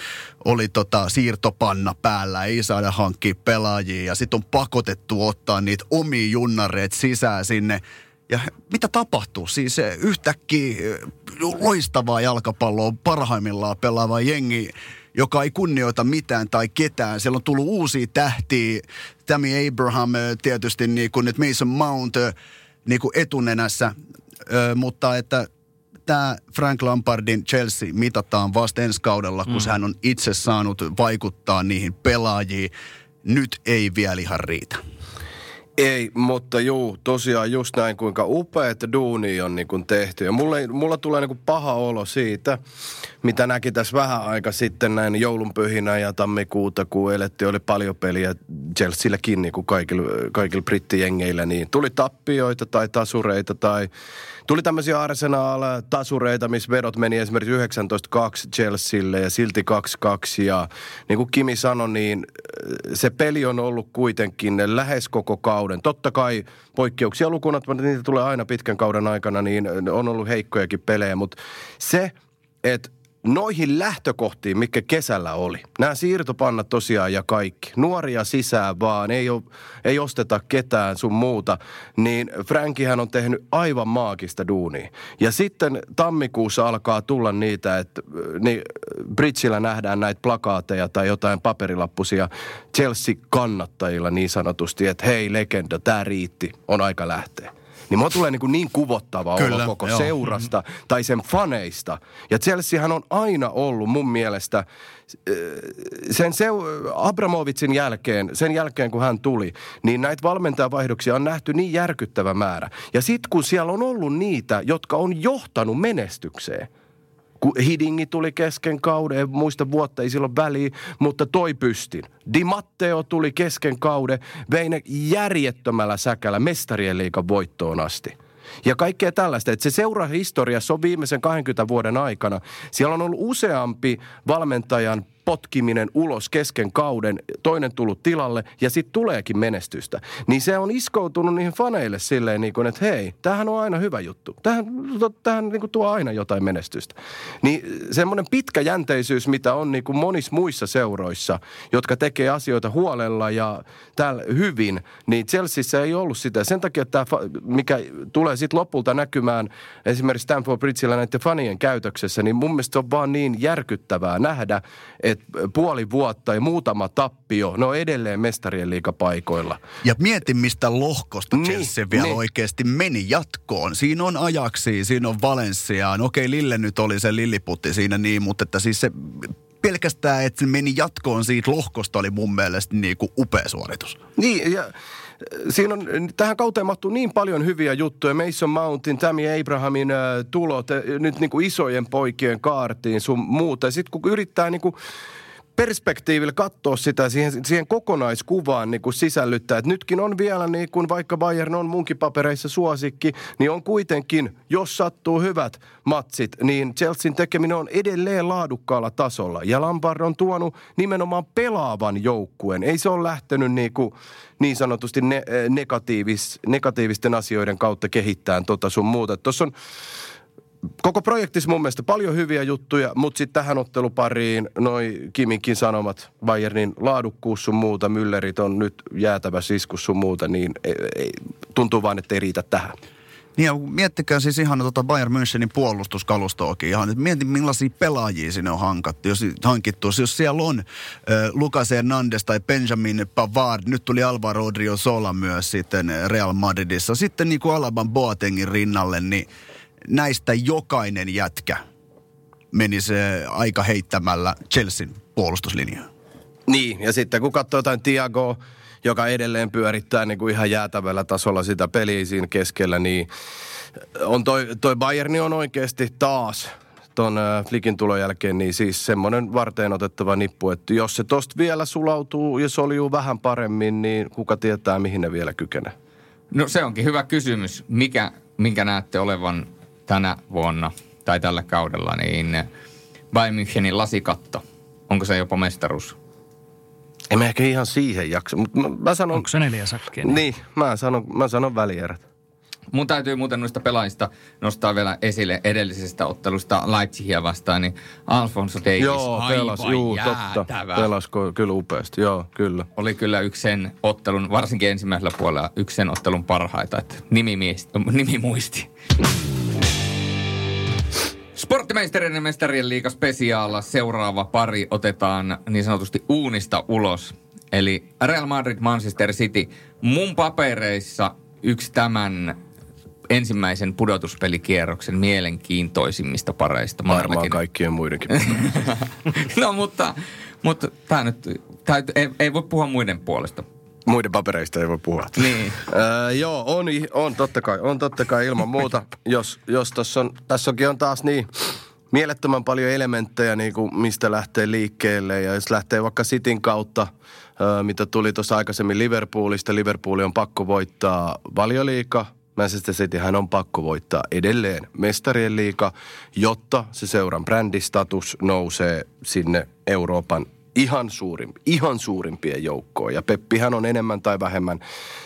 oli tota siirtopanna päällä, ei saada hankkia pelaajia ja sitten on pakotettu ottaa niitä omia junnareet sisään sinne. Ja mitä tapahtuu? Siis eh, yhtäkkiä eh, loistavaa jalkapalloa parhaimmillaan pelaava jengi, joka ei kunnioita mitään tai ketään. Siellä on tullut uusia tähtiä. Tammy Abraham eh, tietysti, niin kuin nyt Mason Mount niin kuin etunenässä. Ö, mutta että tämä Frank Lampardin Chelsea mitataan vasta ensi kaudella, kun mm. hän on itse saanut vaikuttaa niihin pelaajiin. Nyt ei vielä ihan riitä. Ei, mutta juu, tosiaan just näin, kuinka upeat duuni on niin kuin tehty. Ja mulle, mulla tulee niin kuin paha olo siitä, mitä näki tässä vähän aika sitten näin joulunpyhinä ja tammikuuta, kun elettiin, oli paljon peliä Chelsealläkin niin kuin kaikilla, kaikilla brittijengeillä, niin tuli tappioita tai tasureita tai Tuli tämmöisiä Arsenal-tasureita, missä vedot meni esimerkiksi 19-2 Chelsealle ja silti 2-2. Ja niin kuin Kimi sanoi, niin äh, se peli on ollut kuitenkin lähes koko kauden. Totta kai poikkeuksia lukunat, mutta niitä tulee aina pitkän kauden aikana, niin on ollut heikkojakin pelejä. Mutta se, että noihin lähtökohtiin, mikä kesällä oli. Nämä siirtopannat tosiaan ja kaikki. Nuoria sisään vaan, ei, ole, ei osteta ketään sun muuta. Niin Frankihän on tehnyt aivan maagista duunia. Ja sitten tammikuussa alkaa tulla niitä, että niin Bridgillä nähdään näitä plakaateja tai jotain paperilappusia Chelsea-kannattajilla niin sanotusti, että hei legenda, tämä riitti, on aika lähteä niin mulla tulee niin, kuin niin kuvottava Kyllä, olo koko joo. seurasta tai sen faneista. Ja Chelseahän on aina ollut mun mielestä äh, sen seu- Abramovitsin jälkeen, sen jälkeen kun hän tuli, niin näitä valmentajavaihdoksia on nähty niin järkyttävä määrä. Ja sitten kun siellä on ollut niitä, jotka on johtanut menestykseen – Hidingi tuli kesken kauden, en muista vuotta, ei silloin väliä, mutta toi pystin. Di Matteo tuli kesken kauden, vei ne järjettömällä säkällä mestarien liikan voittoon asti. Ja kaikkea tällaista, että se seurahistoriassa on viimeisen 20 vuoden aikana. Siellä on ollut useampi valmentajan potkiminen ulos kesken kauden, toinen tullut tilalle ja sitten tuleekin menestystä. Niin se on iskoutunut niihin faneille silleen, niin kuin, että hei, tämähän on aina hyvä juttu. Tähän, tähän niin kuin tuo aina jotain menestystä. Niin semmoinen pitkäjänteisyys, mitä on niin kuin monissa muissa seuroissa, jotka tekee asioita huolella ja täällä hyvin, niin Chelseassa ei ollut sitä. Sen takia tämä, mikä tulee sitten lopulta näkymään esimerkiksi Stanford Bridgeillä näiden fanien käytöksessä, niin mun mielestä se on vaan niin järkyttävää nähdä, puoli vuotta ja muutama tappio, ne on edelleen mestarien liikapaikoilla. Ja mieti, mistä lohkosta niin, Chelsea vielä niin. oikeasti meni jatkoon. Siinä on ajaksi, siinä on Valencia. No okei, Lille nyt oli se lilliputti siinä niin, mutta että siis se pelkästään, että se meni jatkoon siitä lohkosta oli mun mielestä niin kuin upea suoritus. Niin, ja siinä on, tähän kauteen mahtuu niin paljon hyviä juttuja. Mason Mountin, Tammy Abrahamin äh, tulot, äh, nyt niin kuin isojen poikien kaartiin sun muuta. Sitten kun yrittää niin kuin perspektiivillä katsoa sitä siihen, siihen kokonaiskuvaan niin kuin sisällyttää. Et nytkin on vielä, niin kuin vaikka Bayern on munkin papereissa suosikki, niin on kuitenkin, jos sattuu hyvät matsit, niin Chelsean tekeminen on edelleen laadukkaalla tasolla. Ja Lampard on tuonut nimenomaan pelaavan joukkueen. Ei se ole lähtenyt niin, kuin, niin sanotusti ne, negatiivis, negatiivisten asioiden kautta kehittämään tota sun muuta. Tuossa on koko projektissa mun mielestä paljon hyviä juttuja, mutta sitten tähän ottelupariin noi Kiminkin sanomat, Bayernin laadukkuus sun muuta, Müllerit on nyt jäätävä siskus sun muuta, niin ei, ei, tuntuu vaan, että ei riitä tähän. Niin ja miettikää siis ihan tuota Bayern Münchenin puolustuskalustoakin ihan, että mieti millaisia pelaajia sinne on hankattu, jos, hankittu. Jos siellä on äh, Lucas Hernandez tai Benjamin Pavard, nyt tuli Alvaro Sola myös sitten Real Madridissa, sitten niin kuin Alaban Boatengin rinnalle, niin näistä jokainen jätkä menisi aika heittämällä Chelsean puolustuslinjaan. Niin, ja sitten kun katsoo jotain Tiago, joka edelleen pyörittää niin kuin ihan jäätävällä tasolla sitä peliä siinä keskellä, niin on toi, toi Bayerni on oikeasti taas ton äh, Flikin tulon jälkeen, niin siis semmoinen varteen otettava nippu, että jos se tosta vielä sulautuu ja soljuu vähän paremmin, niin kuka tietää, mihin ne vielä kykenee? No se onkin hyvä kysymys. Mikä, minkä näette olevan tänä vuonna tai tällä kaudella, niin Bayern Münchenin lasikatto, onko se jopa mestaruus? En mä ehkä ihan siihen jaksa, mutta mä, mä sanon... Onko se neljä sakkia? Niin, niin mä, sanon, mä sanon välierät. Mun täytyy muuten noista pelaajista nostaa vielä esille edellisestä ottelusta Leipzigia vastaan, niin Alfonso Davis. Joo, pelas, juu, totta. Pelas kyllä upeasti, joo, kyllä. Oli kyllä yksi sen ottelun, varsinkin ensimmäisellä puolella, yksi sen ottelun parhaita, että nimi, nimi muisti. Sporttimeistereiden mestarien liiga spesiaalla seuraava pari otetaan niin sanotusti uunista ulos. Eli Real Madrid, Manchester City. Mun papereissa yksi tämän ensimmäisen pudotuspelikierroksen mielenkiintoisimmista pareista. Varmaan kaikkien muidenkin. <laughs> no mutta, mutta tämä nyt, tää, ei, ei voi puhua muiden puolesta. Muiden papereista ei voi puhua. Niin. Öö, joo, on, on totta kai, on totta kai ilman muuta. Jos, jos tossa on, tässäkin on taas niin mielettömän paljon elementtejä, niin kuin mistä lähtee liikkeelle. Ja jos lähtee vaikka Sitin kautta, öö, mitä tuli tuossa aikaisemmin Liverpoolista, Liverpooli on pakko voittaa valioliika. Manchester City hän on pakko voittaa edelleen mestarien liiga, jotta se seuran brändistatus nousee sinne Euroopan ihan, suurin, ihan suurimpien joukkoon. Ja Peppihän on enemmän tai vähemmän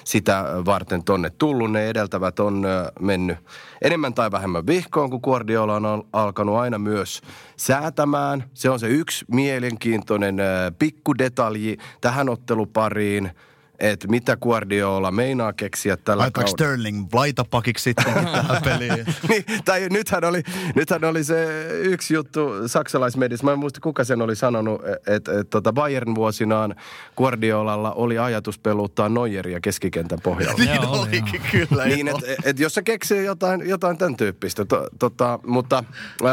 sitä varten tonne tullut. Ne edeltävät on mennyt enemmän tai vähemmän vihkoon, kun Guardiola on al- alkanut aina myös säätämään. Se on se yksi mielenkiintoinen pikkudetalji tähän ottelupariin, että mitä Guardiola meinaa keksiä tällä Laitaanko kaudella. Sterling laitapakiksi sittenkin <laughs> tähän peliin? <laughs> niin, tai nythän oli, nythän oli se yksi juttu saksalaismediassa, mä en muista kuka sen oli sanonut, että et, tota Bayern vuosinaan Guardiolalla oli ajatus peluttaa Neueria keskikentän pohjalla. <laughs> niin olikin kyllä. Niin, että et jos se keksii jotain, jotain tämän tyyppistä. To, tota, mutta ö,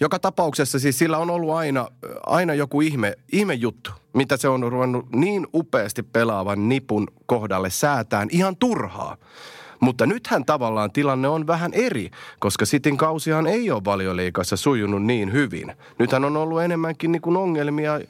joka tapauksessa siis sillä on ollut aina, aina joku ihme, ihme juttu, mitä se on ruvennut niin upeasti pelaavan nipun kohdalle säätään ihan turhaa. Mutta nythän tavallaan tilanne on vähän eri, koska Sitin kausihan ei ole valioliikassa sujunut niin hyvin. Nythän on ollut enemmänkin niin kuin ongelmia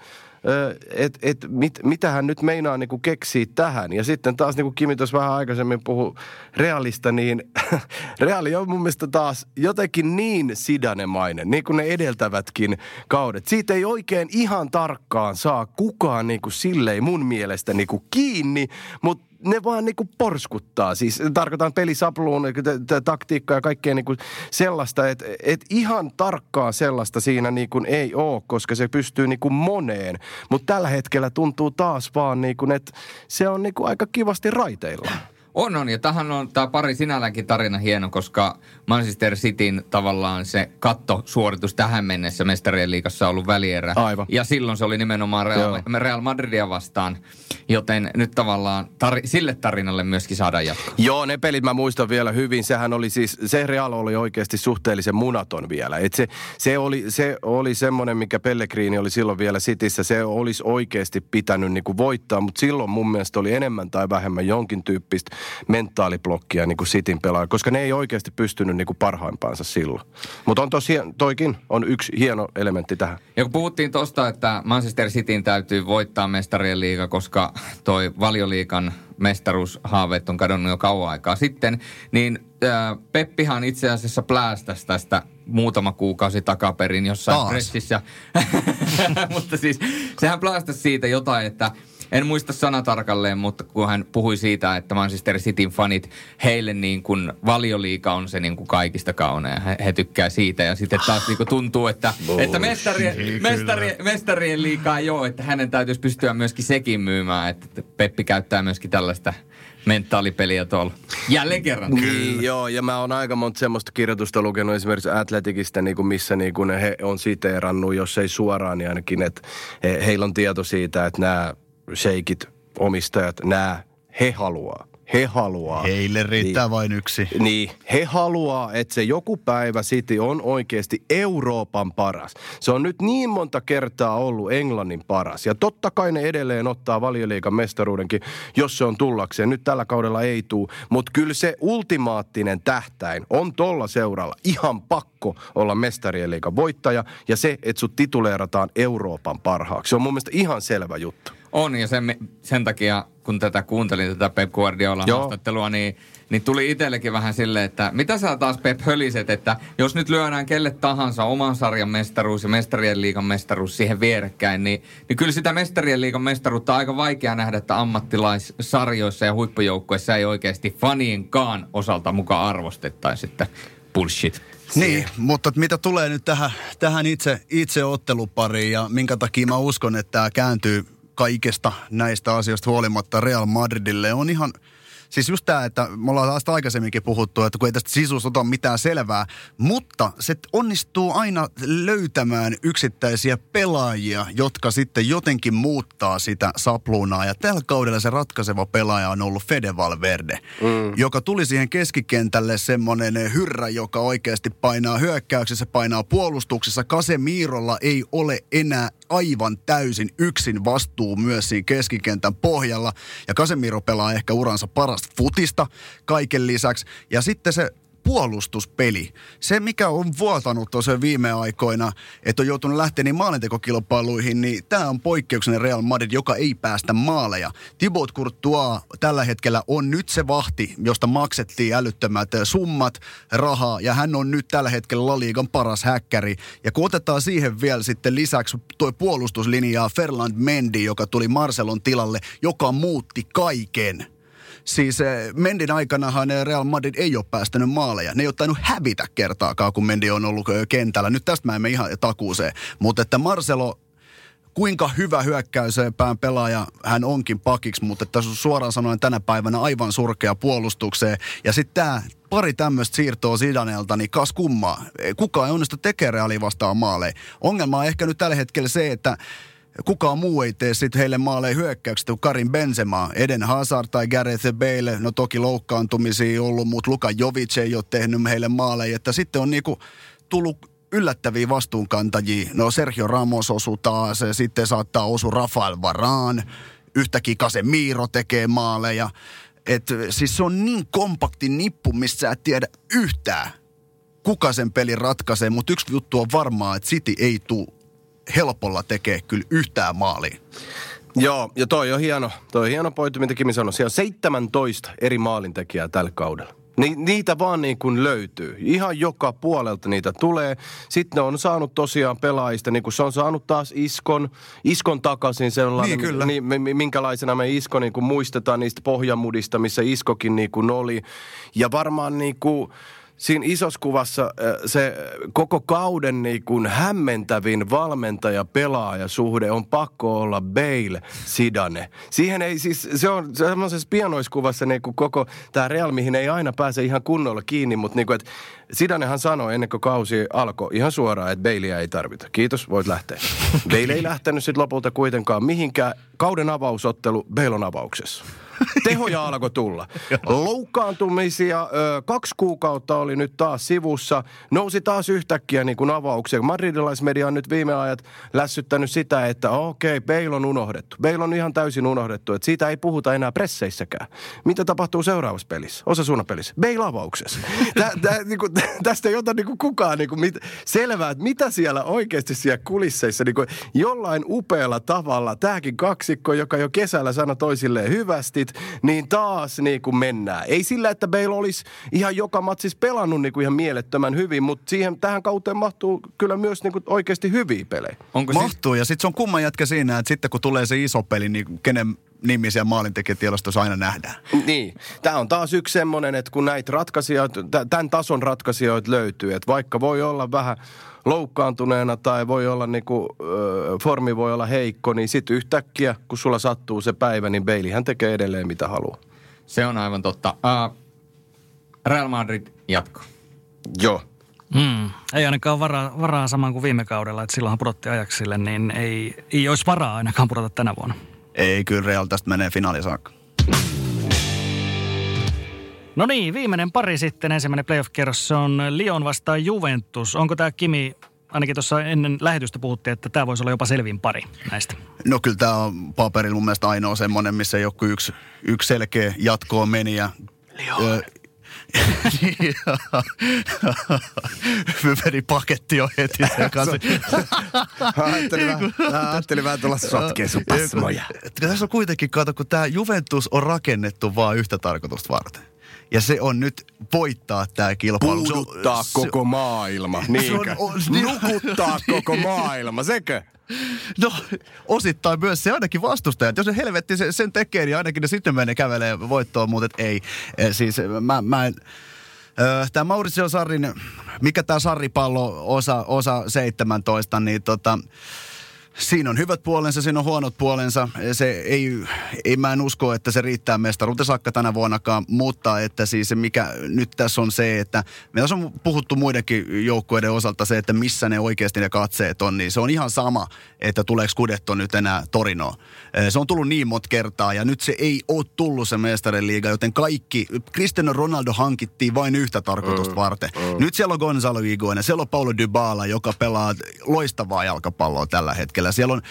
että et, mit, mitä hän nyt meinaa niin kuin keksiä tähän. Ja sitten taas niin kuin Kimi tuossa vähän aikaisemmin puhui realista, niin <laughs> reaali on mun mielestä taas jotenkin niin sidanemainen, niin kuin ne edeltävätkin kaudet. Siitä ei oikein ihan tarkkaan saa kukaan niin kuin silleen mun mielestä niin kuin kiinni, mutta ne vaan niinku porskuttaa. Siis tarkoitan pelisapluun, t- taktiikkaa ja kaikkea niinku sellaista, että et ihan tarkkaa sellaista siinä niinku ei ole, koska se pystyy niinku moneen. Mutta tällä hetkellä tuntuu taas vaan niinku, että se on niinku aika kivasti raiteilla. On, on. Ja tähän on tämä pari sinälläänkin tarina hieno, koska Manchester Cityn tavallaan se kattosuoritus tähän mennessä mestarien liigassa on ollut välierä. Aivan. Ja silloin se oli nimenomaan Real, Real Madridia vastaan. Joten nyt tavallaan tar- sille tarinalle myöskin saadaan jatko. Joo, ne pelit mä muistan vielä hyvin. Sehän oli siis, se Real oli oikeasti suhteellisen munaton vielä. Et se, se, oli, se oli semmoinen, mikä Pellegrini oli silloin vielä Sitissä. Se olisi oikeasti pitänyt niinku voittaa, mutta silloin mun mielestä oli enemmän tai vähemmän jonkin tyyppistä mentaaliblokkia niinku Sitin pelaaja, koska ne ei oikeasti pystynyt niinku parhaimpaansa silloin. Mutta on tosiaan, toikin on yksi hieno elementti tähän. Ja kun puhuttiin tosta, että Manchester Cityn täytyy voittaa mestarien liiga, koska toi valioliikan mestaruushaaveet on kadonnut jo kauan aikaa sitten, niin äh, Peppihan itse asiassa pläästäsi tästä muutama kuukausi takaperin jossain Taas. pressissä. <laughs> mutta siis sehän pläästäsi siitä jotain, että en muista sanatarkalleen, mutta kun hän puhui siitä, että Manchester Cityn fanit, heille niin kuin valioliika on se niin kuin kaikista kaunein. He, he tykkää siitä ja sitten taas niin kuin tuntuu, että, että mestarien, mestarien, mestarien liikaa joo, että hänen täytyisi pystyä myöskin sekin myymään, että Peppi käyttää myöskin tällaista mentaalipeliä tuolla. Jälleen kerran. Niin, joo, ja mä oon aika monta semmoista kirjoitusta lukenut esimerkiksi Atletikista, niin kuin missä niin kuin he on siteerannut, jos ei suoraan, niin ainakin, että he, heillä on tieto siitä, että nämä sheikit, omistajat, nämä, he haluaa. He haluaa. Heille riittää niin, vain yksi. Niin, he haluaa, että se joku päivä City on oikeasti Euroopan paras. Se on nyt niin monta kertaa ollut Englannin paras. Ja totta kai ne edelleen ottaa valioliikan mestaruudenkin, jos se on tullakseen. Nyt tällä kaudella ei tuu. Mutta kyllä se ultimaattinen tähtäin on tolla seuralla ihan pakko olla mestarien liigan voittaja. Ja se, että sut tituleerataan Euroopan parhaaksi. Se on mun mielestä ihan selvä juttu. On, ja sen, sen takia, kun tätä kuuntelin, tätä Pep Guardiolan Joo. haastattelua, niin, niin tuli itsellekin vähän silleen, että mitä sä taas Pep höliset, että jos nyt lyödään kelle tahansa oman sarjan mestaruus ja mestarien liigan mestaruus siihen vierekkäin, niin, niin kyllä sitä mestarien liigan mestaruutta on aika vaikea nähdä, että ammattilaissarjoissa ja huippujoukkoissa ei oikeasti fanienkaan osalta mukaan arvostettaisi, että bullshit. Niin, mutta mitä tulee nyt tähän, tähän itse, itse ottelupariin ja minkä takia mä uskon, että tämä kääntyy kaikesta näistä asioista huolimatta Real Madridille on ihan... Siis just tämä, että me ollaan tästä aikaisemminkin puhuttu, että kun ei tästä sisusta ota mitään selvää, mutta se onnistuu aina löytämään yksittäisiä pelaajia, jotka sitten jotenkin muuttaa sitä sapluunaa. Ja tällä kaudella se ratkaiseva pelaaja on ollut Fede Valverde, mm. joka tuli siihen keskikentälle semmoinen hyrrä, joka oikeasti painaa hyökkäyksessä, painaa puolustuksessa. Casemirolla ei ole enää aivan täysin yksin vastuu myös siinä keskikentän pohjalla. Ja Casemiro pelaa ehkä uransa parasta futista kaiken lisäksi. Ja sitten se puolustuspeli. Se, mikä on vuotanut tosiaan viime aikoina, että on joutunut lähteä niin maalintekokilpailuihin, niin tämä on poikkeuksellinen Real Madrid, joka ei päästä maaleja. Thibaut Courtois tällä hetkellä on nyt se vahti, josta maksettiin älyttömät summat rahaa, ja hän on nyt tällä hetkellä La Ligan paras häkkäri. Ja kun otetaan siihen vielä sitten lisäksi tuo puolustuslinja Ferland Mendy, joka tuli Marcelon tilalle, joka muutti kaiken – Siis eh, Mendin aikanahan eh, Real Madrid ei ole päästänyt maaleja. Ne ei ole tainnut hävitä kertaakaan, kun Mendi on ollut eh, kentällä. Nyt tästä mä emme ihan takuuseen. Mutta että Marcelo kuinka hyvä hyökkäysepään pelaaja hän onkin pakiksi, mutta että suoraan sanoen tänä päivänä aivan surkea puolustukseen. Ja sitten tämä pari tämmöistä siirtoa Sidanelta, niin kas kummaa. Kukaan ei onnistu tekemään reaali vastaan maaleja. Ongelma on ehkä nyt tällä hetkellä se, että kukaan muu ei tee sitten heille maaleen hyökkäykset kuin Karin Benzema. Eden Hazard tai Gareth Bale, no toki loukkaantumisia ollut, mutta Luka Jovic ei ole tehnyt heille maaleja. Että sitten on niinku tullut yllättäviä vastuunkantajia. No Sergio Ramos osuu taas, sitten saattaa osua Rafael Varaan, yhtäkkiä Casemiro tekee maaleja. Et, siis se on niin kompakti nippu, mistä sä et tiedä yhtään, kuka sen pelin ratkaisee. Mutta yksi juttu on varmaa, että City ei tule helpolla tekee kyllä yhtään maalia. Joo, ja toi on hieno, toi on hieno pointti, mitä Kimi sanoi. Siellä on 17 eri maalintekijää tällä kaudella. Ni, niitä vaan niin kuin löytyy. Ihan joka puolelta niitä tulee. Sitten ne on saanut tosiaan pelaajista, niin kuin se on saanut taas Iskon, Iskon takaisin sellainen, niin, kyllä. Niin, minkälaisena me Isko niin kuin muistetaan niistä pohjamudista, missä Iskokin niin kuin oli. Ja varmaan niin kuin, siinä isossa kuvassa se koko kauden niin kuin hämmentävin valmentaja-pelaaja-suhde on pakko olla Bale Sidane. Siihen ei siis, se on semmoisessa pienoiskuvassa niin kuin koko tämä Real, mihin ei aina pääse ihan kunnolla kiinni, mutta niin kuin, että Sidanehan sanoi ennen kuin kausi alkoi ihan suoraan, että Baileya ei tarvita. Kiitos, voit lähteä. Bale ei lähtenyt sitten lopulta kuitenkaan mihinkään. Kauden avausottelu Bale on avauksessa. Tehoja alkoi tulla. <laughs> Loukkaantumisia, ö, kaksi kuukautta oli nyt taas sivussa. Nousi taas yhtäkkiä niin kuin avauksia. Madridilaismedia on nyt viime ajat lässyttänyt sitä, että okei, okay, Bale on unohdettu. Bale on ihan täysin unohdettu, että siitä ei puhuta enää presseissäkään. Mitä tapahtuu seuraavassa pelissä? Osa pelissä. Bale avauksessa. <laughs> Tä, tä, niin kuin, tästä ei ota niin kuin kukaan niin kuin mit, selvää, että mitä siellä oikeasti siellä kulisseissa niin kuin jollain upealla tavalla. Tämäkin kaksikko, joka jo kesällä sanoi toisilleen hyvästit, niin taas niin kuin mennään. Ei sillä, että Bale olisi ihan joka matsis pelannut niin kuin ihan mielettömän hyvin, mutta siihen, tähän kauteen mahtuu kyllä myös niin kuin oikeasti hyviä pelejä. Onko mahtuu, si- ja sitten se on kumma jätkä siinä, että sitten kun tulee se iso peli, niin kenen nimisiä maalintekijätiedostossa aina nähdään. Niin. Tämä on taas yksi semmoinen, että kun näitä ratkaisijoita, tämän tason ratkaisijoita löytyy, että vaikka voi olla vähän loukkaantuneena tai voi olla niinku, formi voi olla heikko, niin sitten yhtäkkiä, kun sulla sattuu se päivä, niin Baileyhän tekee edelleen mitä haluaa. Se on aivan totta. Uh, Real Madrid jatko. Joo. Mm. Ei ainakaan varaa, varaa saman kuin viime kaudella, että silloinhan pudotti ajaksille, niin ei, ei olisi varaa ainakaan pudota tänä vuonna. Ei, kyllä Real tästä menee finaaliin saakka. No niin, viimeinen pari sitten, ensimmäinen playoff-kierros, se on Lyon vastaan Juventus. Onko tämä Kimi, ainakin tuossa ennen lähetystä puhuttiin, että tämä voisi olla jopa selvin pari näistä? No kyllä tämä on paperilla mun mielestä ainoa semmoinen, missä joku yksi, yksi selkeä jatkoon meni ja Lyon. Fyveri <laughs> paketti on heti sen <laughs> kanssa. ajattelin, vähän, tulla sotkeen sun pasmoja. Tässä on kuitenkin, kato, kun tämä Juventus on rakennettu vain yhtä tarkoitusta varten. Ja se on nyt voittaa tämä kilpailu. Puuduttaa se, koko maailma, <laughs> niinkö? On, on, Nukuttaa koko maailma, sekö? No, osittain myös se ainakin vastustajat. Jos se helvetti se, sen tekee, niin ainakin ne sitten menee kävelee voittoon, mutta ei. E, siis mä, mä en... Tämä Mauricio Sarrin, mikä tämä Sarripallo osa, osa 17, niin tota, Siinä on hyvät puolensa, siinä on huonot puolensa. Se ei, ei mä en usko, että se riittää mestaruuteen saakka tänä vuonnakaan, mutta että siis se mikä nyt tässä on se, että meillä on puhuttu muidenkin joukkueiden osalta se, että missä ne oikeasti ne katseet on, niin se on ihan sama, että tuleeko Skudetto nyt enää Torinoon. Se on tullut niin monta kertaa ja nyt se ei ole tullut se mestarien liiga, joten kaikki, Cristiano Ronaldo hankittiin vain yhtä tarkoitusta mm, varten. Mm. Nyt siellä on Gonzalo Higuain, siellä on Paulo Dybala, joka pelaa loistavaa jalkapalloa tällä hetkellä. Siellä on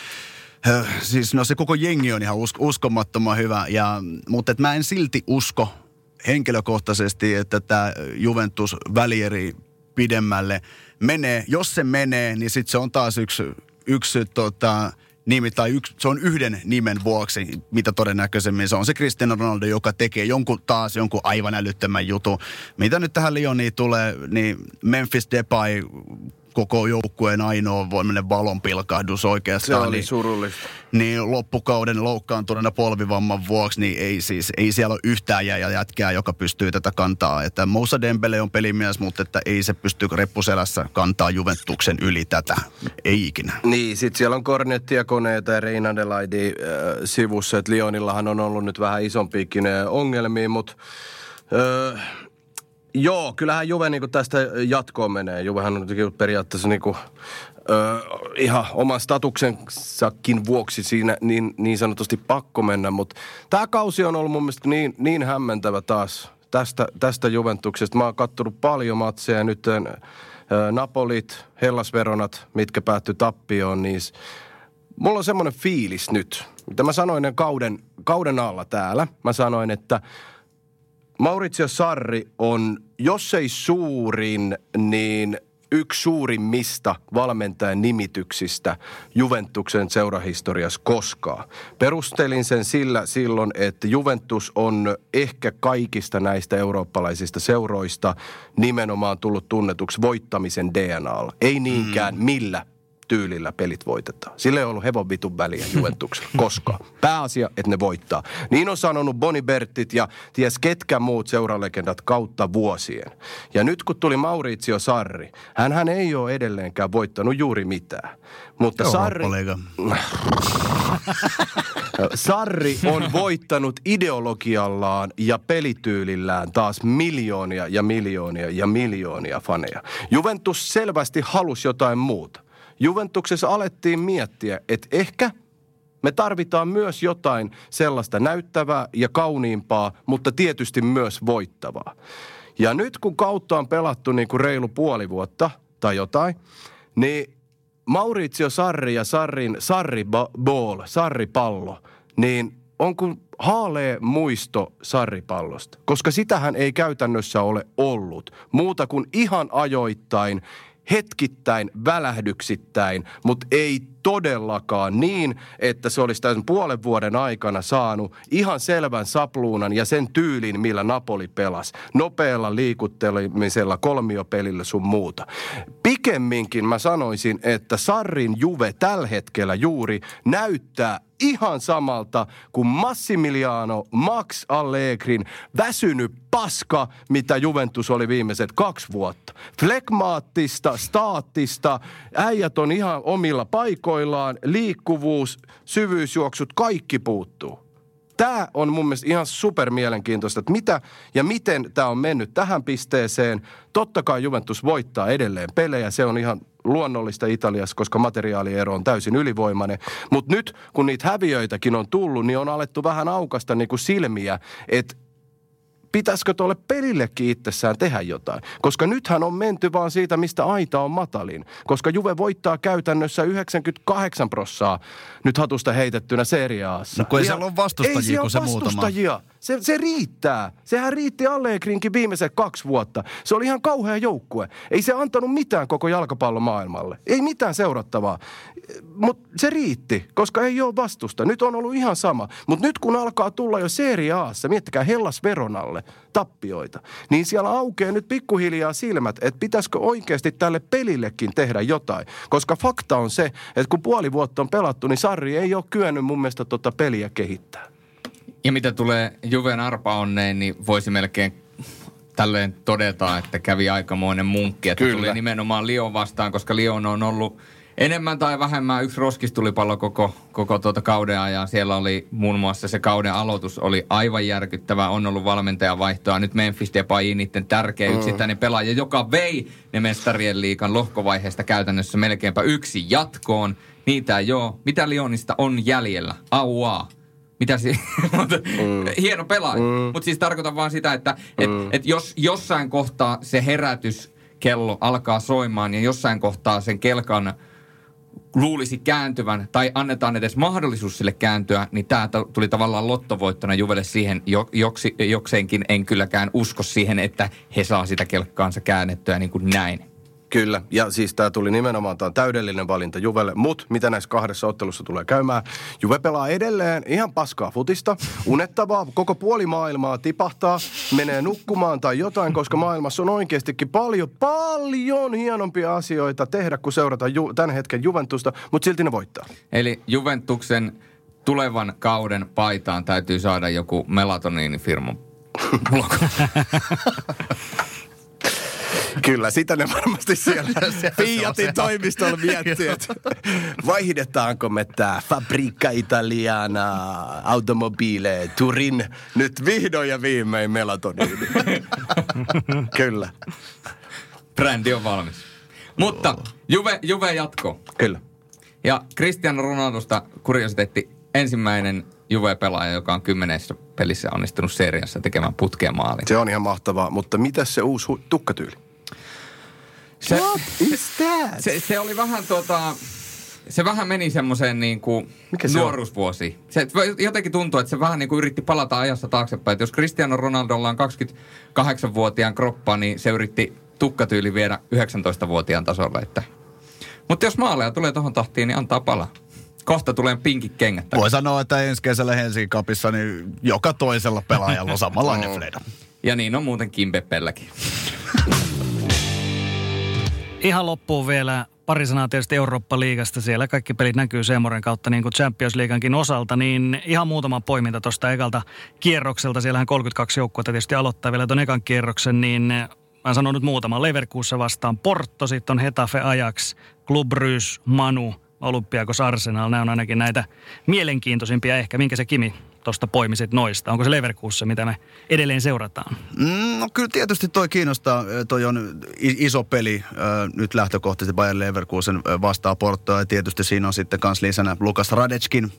siis no se koko jengi on ihan usk- uskomattoman hyvä, ja, mutta et mä en silti usko henkilökohtaisesti, että tämä Juventus välieri pidemmälle menee. Jos se menee, niin sitten se on taas yksi, yksi tota, nimi tai yksi, se on yhden nimen vuoksi, mitä todennäköisemmin se on se Cristiano Ronaldo, joka tekee jonkun taas jonkun aivan älyttömän jutun. Mitä nyt tähän Lioniin tulee, niin Memphis Depay koko joukkueen ainoa voiminen valonpilkahdus oikeastaan. Se oli niin, surullista. Niin loppukauden loukkaantuneena polvivamman vuoksi, niin ei siis, ei siellä ole yhtään jää jätkää, joka pystyy tätä kantaa. Että Moussa Dembele on pelimies, mutta että ei se pysty reppuselässä kantaa Juventuksen yli tätä. Ei ikinä. Niin, sit siellä on kornettia, koneita ja Reina äh, sivussa, että Lionillahan on ollut nyt vähän isompiakin äh, ongelmia, mutta äh, joo, kyllähän Juve niinku tästä jatkoon menee. Juvehan on periaatteessa niinku, ö, ihan oman statuksensakin vuoksi siinä niin, niin sanotusti pakko mennä, mutta tämä kausi on ollut mun mielestä niin, niin hämmentävä taas tästä, tästä Juventuksesta. Mä oon kattonut paljon matseja nyt ö, Napolit, Hellasveronat, mitkä päättyi tappioon, niin mulla on semmoinen fiilis nyt, mitä mä sanoin kauden, kauden alla täällä. Mä sanoin, että Maurizio Sarri on, jos ei suurin, niin yksi suurimmista valmentajan nimityksistä Juventuksen seurahistoriassa koskaan. Perustelin sen sillä silloin, että Juventus on ehkä kaikista näistä eurooppalaisista seuroista nimenomaan tullut tunnetuksi voittamisen DNAlla. Ei niinkään mm. millä tyylillä pelit voitetaan. Sillä ei ollut hevon vitun väliä Juventuksella <laughs> koskaan. Pääasia, että ne voittaa. Niin on sanonut Boni Bertit ja ties ketkä muut seuralegendat kautta vuosien. Ja nyt kun tuli Maurizio Sarri, hän ei ole edelleenkään voittanut juuri mitään. Mutta Sarri, Eurooppa-liiga. <laughs> Sarri on voittanut ideologiallaan ja pelityylillään taas miljoonia ja miljoonia ja miljoonia faneja. Juventus selvästi halusi jotain muuta. Juventuksessa alettiin miettiä, että ehkä me tarvitaan myös jotain sellaista näyttävää ja kauniimpaa, mutta tietysti myös voittavaa. Ja nyt kun kautta on pelattu niin kuin reilu puoli vuotta tai jotain, niin Maurizio Sarri ja Sarrin Sarri ba- Ball, Sarri pallo, niin on kuin haalee muisto Sarripallosta, koska sitähän ei käytännössä ole ollut. Muuta kuin ihan ajoittain, hetkittäin, välähdyksittäin, mutta ei todellakaan niin, että se olisi tämän puolen vuoden aikana saanut ihan selvän sapluunan ja sen tyylin, millä Napoli pelasi. Nopealla liikuttelemisella, kolmiopelillä sun muuta. Pikemminkin mä sanoisin, että Sarrin Juve tällä hetkellä juuri näyttää ihan samalta kuin Massimiliano Max Allegrin väsynyt paska, mitä Juventus oli viimeiset kaksi vuotta. Flegmaattista, staattista, äijät on ihan omilla paikoillaan, liikkuvuus, syvyysjuoksut, kaikki puuttuu. Tämä on mun mielestä ihan super mielenkiintoista, että mitä ja miten tämä on mennyt tähän pisteeseen. Totta kai Juventus voittaa edelleen pelejä, se on ihan luonnollista Italiassa, koska materiaaliero on täysin ylivoimainen. Mutta nyt, kun niitä häviöitäkin on tullut, niin on alettu vähän aukasta niin kuin silmiä, että pitäisikö tuolle pelillekin itsessään tehdä jotain. Koska nythän on menty vaan siitä, mistä aita on matalin. Koska Juve voittaa käytännössä 98 prossaa nyt hatusta heitettynä seriaassa. No kun ei siellä ole vastustajia, ei kun se muutama. vastustajia. Se, se riittää. Sehän riitti Allegrinkin viimeiset kaksi vuotta. Se oli ihan kauhea joukkue. Ei se antanut mitään koko jalkapallomaailmalle. Ei mitään seurattavaa. Mutta se riitti, koska ei ole vastusta. Nyt on ollut ihan sama. Mutta nyt kun alkaa tulla jo Serie Aassa, miettikää Hellas Veronalle tappioita, niin siellä aukeaa nyt pikkuhiljaa silmät, että pitäisikö oikeasti tälle pelillekin tehdä jotain. Koska fakta on se, että kun puoli vuotta on pelattu, niin Sarri ei ole kyennyt mun mielestä tota peliä kehittää. Ja mitä tulee Juven arpaonneen, niin voisi melkein tälleen todeta, että kävi aikamoinen munkki. Että Kyllä. tuli nimenomaan Lion vastaan, koska Lion on ollut enemmän tai vähemmän yksi roskistulipallo koko, koko tuota kauden ajan. Siellä oli muun muassa se kauden aloitus oli aivan järkyttävä. On ollut valmentajan vaihtoa. Nyt Memphis Depay niiden tärkeä yksittäinen pelaaja, joka vei ne mestarien liikan lohkovaiheesta käytännössä melkeinpä yksi jatkoon. Niitä ei ole. Mitä Lionista on jäljellä? Aua. Mitä si- <laughs> mutta Hieno pelaaja. Mutta siis tarkoitan vaan sitä, että et, et jos jossain kohtaa se herätyskello alkaa soimaan ja jossain kohtaa sen kelkan luulisi kääntyvän tai annetaan edes mahdollisuus sille kääntyä, niin tämä tuli tavallaan lottovoittona Juvelle siihen, jo, joksi, jokseenkin en kylläkään usko siihen, että he saa sitä kelkkaansa käännettyä niin kuin näin. Kyllä, ja siis tämä tuli nimenomaan, tämä on täydellinen valinta Juvelle, mutta mitä näissä kahdessa ottelussa tulee käymään? Juve pelaa edelleen ihan paskaa futista, unettavaa, koko puoli maailmaa tipahtaa, menee nukkumaan tai jotain, koska maailmassa on oikeastikin paljon, paljon hienompia asioita tehdä, kun seurata ju- tämän hetken Juventusta, mutta silti ne voittaa. Eli Juventuksen tulevan kauden paitaan täytyy saada joku melatoniinifirma <laughs> Kyllä, sitä ne varmasti siellä <laughs> Fiatin toimistolla miettii, että vaihdetaanko me tämä Fabrica Italiana Automobile Turin nyt vihdoin ja viimein melatoniini. <laughs> Kyllä. Brändi on valmis. Mutta Juve, Juve jatko. Kyllä. Ja Cristiano Ronaldosta kuriositeetti ensimmäinen Juve-pelaaja, joka on kymmenessä pelissä onnistunut seriassa tekemään putkeen maalin. Se on ihan mahtavaa, mutta mitä se uusi hu- tukkatyyli? Se, What is that? se, se oli vähän tuota... Se vähän meni semmoiseen niin kuin Mikä se on? nuoruusvuosi. Se jotenkin tuntuu, että se vähän niin kuin yritti palata ajassa taaksepäin. Että jos Cristiano Ronaldolla on 28-vuotiaan kroppa, niin se yritti tukkatyyli viedä 19-vuotiaan tasolle. Että. Mutta jos maaleja tulee tuohon tahtiin, niin antaa palaa. Kohta tulee pinkit kengät. Voi sanoa, että ensi kesällä Helsingin kapissa niin joka toisella pelaajalla on samanlainen <laughs> Fleda. Ja niin on muuten Kimpepelläkin. <laughs> Ihan loppuun vielä pari sanaa tietysti Eurooppa-liigasta. Siellä kaikki pelit näkyy Seemoren kautta niin kuin Champions Leagueankin osalta. Niin ihan muutama poiminta tuosta ekalta kierrokselta. Siellähän 32 joukkuetta tietysti aloittaa vielä tuon ekan kierroksen. Niin mä sanon nyt muutama. Leverkusen vastaan Porto, sitten on Hetafe Ajax, Club Brugge, Manu, Olympiakos Arsenal. Nämä on ainakin näitä mielenkiintoisimpia ehkä. Minkä se Kimi tuosta poimisit noista? Onko se Leverkusen, mitä me edelleen seurataan? Mm, no kyllä tietysti toi kiinnostaa. Toi on iso peli nyt lähtökohtaisesti Bayern Leverkusen vastaa Portoa. Ja tietysti siinä on sitten kans lisänä Lukas Radetskin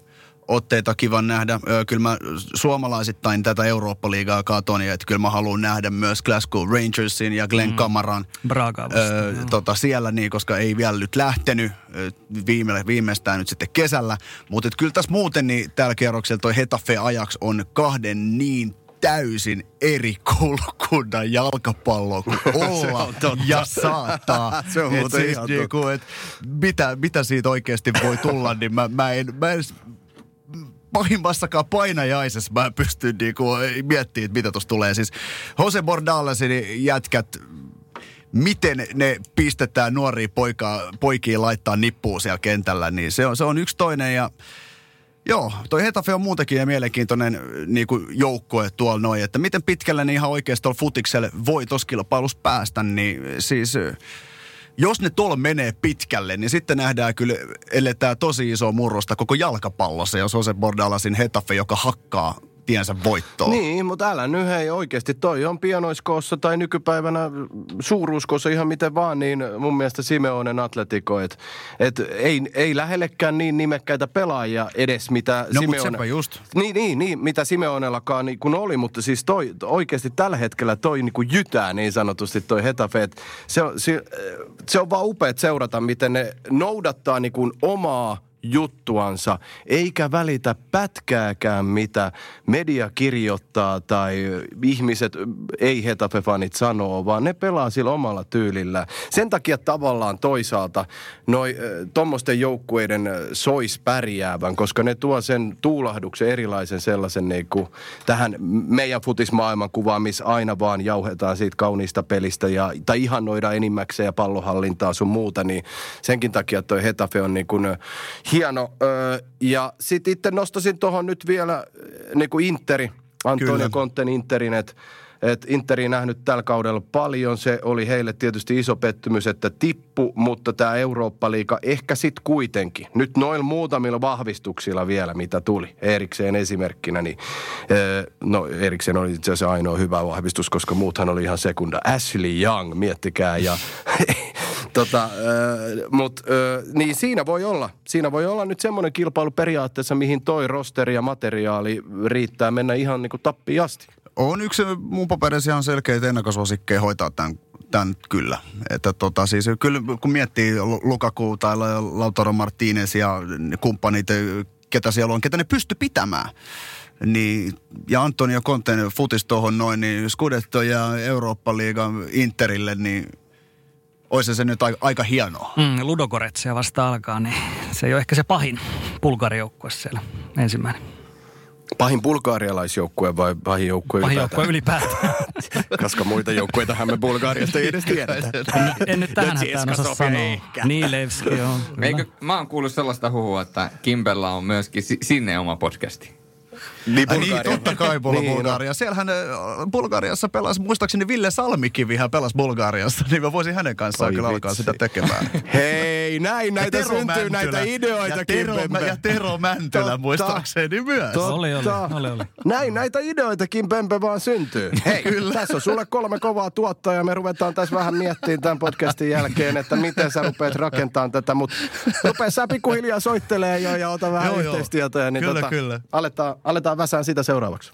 otteita kivan nähdä. Kyllä mä suomalaisittain tätä Eurooppa-liigaa katon ja että kyllä mä haluan nähdä myös Glasgow Rangersin ja Glenn mm. Kamaran Bragaa vastaan, ö, joo. tota, siellä, niin, koska ei vielä nyt lähtenyt viime, viimeistään nyt sitten kesällä. Mutta kyllä tässä muuten niin tällä kierroksella toi Hetafe Ajax on kahden niin täysin eri kulkunnan jalkapallo kuin <laughs> olla ja saattaa. <laughs> Se on Et siis ihan niinku, et mitä, mitä siitä oikeasti voi tulla, niin mä, mä en, mä en pahimmassakaan painajaisessa mä en pysty niinku miettimään, mitä tuossa tulee. Siis Jose Bordalesin jätkät, miten ne pistetään nuoria poika, poikia laittaa nippuun siellä kentällä, niin se on, se on yksi toinen ja Joo, toi Hetafe on muutenkin ja mielenkiintoinen niin kuin joukkue tuolla noin, että miten pitkälle ne ihan oikeasti tuolla futikselle voi tuossa kilpailussa päästä, niin siis jos ne tuolla menee pitkälle, niin sitten nähdään kyllä, eletään tosi iso murrosta koko jalkapallossa, jos on se Bordalasin Hetafe, joka hakkaa tiensä voittoon. Niin, mutta älä nyt hei oikeasti. Toi on pianoiskoossa tai nykypäivänä suuruuskoossa ihan miten vaan, niin mun mielestä Simeonen Atletico. Et, et ei, ei lähellekään niin nimekkäitä pelaajia edes, mitä No, Simeone... sepä just. Niin, niin, niin, mitä Simeonellakaan niin kun oli, mutta siis toi, oikeasti tällä hetkellä toi niin kuin jytää niin sanotusti toi Hetafe. Et Se on, se, se on vaan upeat seurata, miten ne noudattaa niin kuin omaa juttuansa, eikä välitä pätkääkään, mitä media kirjoittaa tai ihmiset, ei Hetafe-fanit sanoo, vaan ne pelaa sillä omalla tyylillä. Sen takia tavallaan toisaalta noi tuommoisten joukkueiden sois pärjäävän, koska ne tuo sen tuulahduksen erilaisen sellaisen niin kuin tähän meidän futismaailman kuvaan, missä aina vaan jauhetaan siitä kauniista pelistä ja, tai ihannoidaan enimmäkseen ja pallohallintaa sun muuta, niin senkin takia toi Hetafe on niin kuin hieno. Ja sitten itse nostasin tuohon nyt vielä niin kuin Interi, Antonio. Conten Interin, että et Interi nähnyt tällä kaudella paljon. Se oli heille tietysti iso pettymys, että tippu, mutta tämä Eurooppa-liiga ehkä sitten kuitenkin. Nyt noilla muutamilla vahvistuksilla vielä, mitä tuli. Erikseen esimerkkinä, niin no Eriksen oli itse asiassa ainoa hyvä vahvistus, koska muuthan oli ihan sekunda. Ashley Young, miettikää. Ja, <laughs> tota, ö, mut, ö, niin siinä voi olla. Siinä voi olla nyt semmoinen kilpailu periaatteessa, mihin toi rosteri ja materiaali riittää mennä ihan niin kuin tappiin asti. On yksi mun paperissa ihan selkeitä ennakkosuosikkeja hoitaa tämän, tämän kyllä. Että tota, siis kyllä kun miettii Lukaku tai Lautaro Martinez ja kumppanit, ketä siellä on, ketä ne pysty pitämään, niin, ja Antonio Conten futis tuohon noin, niin Scudetto ja Eurooppa-liigan Interille, niin olisi se nyt aika, aika hienoa. Mm, Ludogoretsia vasta alkaa, niin se ei ole ehkä se pahin pulgarijoukkue siellä ensimmäinen. Pahin bulgaarialaisjoukkue vai pahin joukkue Pahin ylipäätään? joukkue ylipäätään. <laughs> Koska muita joukkueitahan me Bulgaariasta ei edes tiedetä. <laughs> en, en nyt tähän hätään osaa sanoa. Niilevski on. kyllä. Eikö, mä oon kuullut sellaista huhua, että Kimbella on myöskin si- sinne oma podcasti. Niin, niin, Bulgaria. totta kai Bul- Niin, no. Bulgaria. Siellähän äh, Bulgariassa pelasi, muistaakseni Ville Salmikivihän pelasi Bulgariassa, <laughs> niin mä voisin hänen kanssaan Oi kyllä alkaa vitsi. sitä tekemään. <laughs> Hei, näin näitä Tero syntyy Mäntylä. näitä ideoita, ja Tero, Kimpempe. ja Tero Mäntylä Totta. muistaakseni myös. Totta. Oli, oli, oli, oli. Näin näitä ideoita Kimpempe vaan syntyy. <laughs> Hei, Kyllä. tässä on sulle kolme kovaa tuottajaa. Me ruvetaan tässä vähän miettimään tämän podcastin jälkeen, että miten sä rupeat rakentamaan tätä. Mutta rupea sä pikkuhiljaa soittelee jo ja ota vähän Joo, joo. yhteistietoja. Niin Kyllä, tota, kyllä. Aletaan, aletaan väsään sitä seuraavaksi.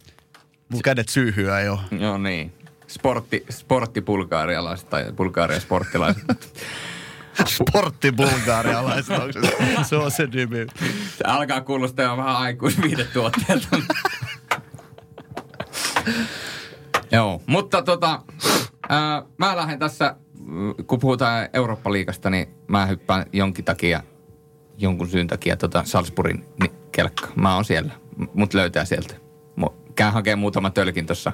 Mun kädet syyhyä jo. Joo niin. Sportti, sporttibulgaarialaiset tai bulgaaria sporttilaiset. <laughs> Sportti bulgaarialaiset, onko se, se on se nimi. Se alkaa kuulostaa jo vähän aikuisviidetuotteelta. <laughs> Joo, mutta tota, ää, mä lähden tässä, kun puhutaan Eurooppa-liigasta, niin mä hyppään jonkin takia, jonkun syyn takia tota Salzburgin ni- kelkka. Mä oon siellä, mut löytää sieltä. Käyn hakemaan muutama tölkin tuossa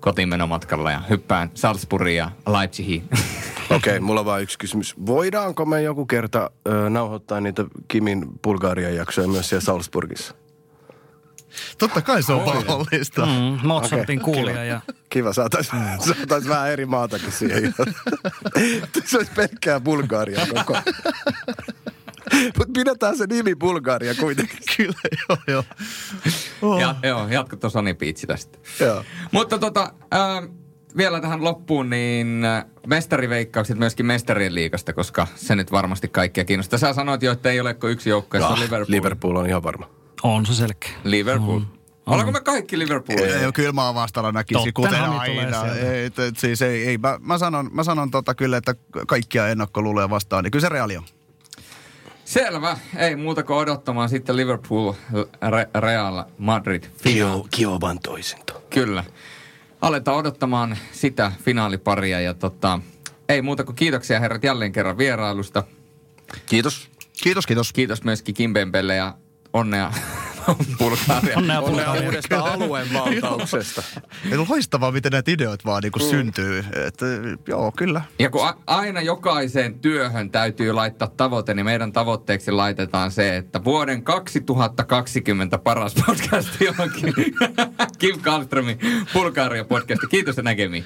kotiinmenomatkalla ja hyppään Salzburgiin ja Leipzigiin. <laughs> Okei, okay, mulla on vaan yksi kysymys. Voidaanko me joku kerta ö, nauhoittaa niitä Kimin Bulgarian jaksoja myös siellä Salzburgissa? Totta kai se on mahdollista. Mm, Mozartin Okei, kuulija kiva. ja Kiva, saatais, saatais vähän eri maatakin siihen. <laughs> se olisi pelkkää Bulgaria koko Mutta pidetään se nimi Bulgaria kuitenkin. <laughs> Kyllä, joo, joo. Oh. ja, joo, jatko tuon Sony Beach tästä. Joo. Mutta tota, ää, vielä tähän loppuun, niin ää, mestariveikkaukset myöskin mestarien liigasta, koska se nyt varmasti kaikkia kiinnostaa. Sä sanoit jo, että ei ole kuin yksi joukkue, se on Liverpool. Liverpool on ihan varma. on se selkeä. Liverpool. Ollaanko me kaikki Liverpool? Ei, kyllä mä vastalla näkisin, kuten aina. Ei, et, et, siis ei, ei, mä, mä, sanon, mä sanon tota kyllä, että kaikkia ennakkoluuloja vastaan, niin kyllä se reaali on. Selvä. Ei muuta kuin odottamaan sitten Liverpool, Re- Real, Madrid. Kio, Kiovan toisinto. Kyllä. Aletaan odottamaan sitä finaaliparia ja tota, ei muuta kuin kiitoksia herrat jälleen kerran vierailusta. Kiitos. Kiitos, kiitos. Kiitos myöskin Kimbembelle ja onnea Bulgaria. Onnea Onnea Bulgaria. uudesta alueen valtauksesta. On loistavaa, miten näitä ideoita vaan niinku mm. syntyy. Et, joo, kyllä. Ja kun a- aina jokaiseen työhön täytyy laittaa tavoite, niin meidän tavoitteeksi laitetaan se, että vuoden 2020 paras podcast johonkin <laughs> Kim Kallströmin Bulgaria podcasti. Kiitos ja näkemiin.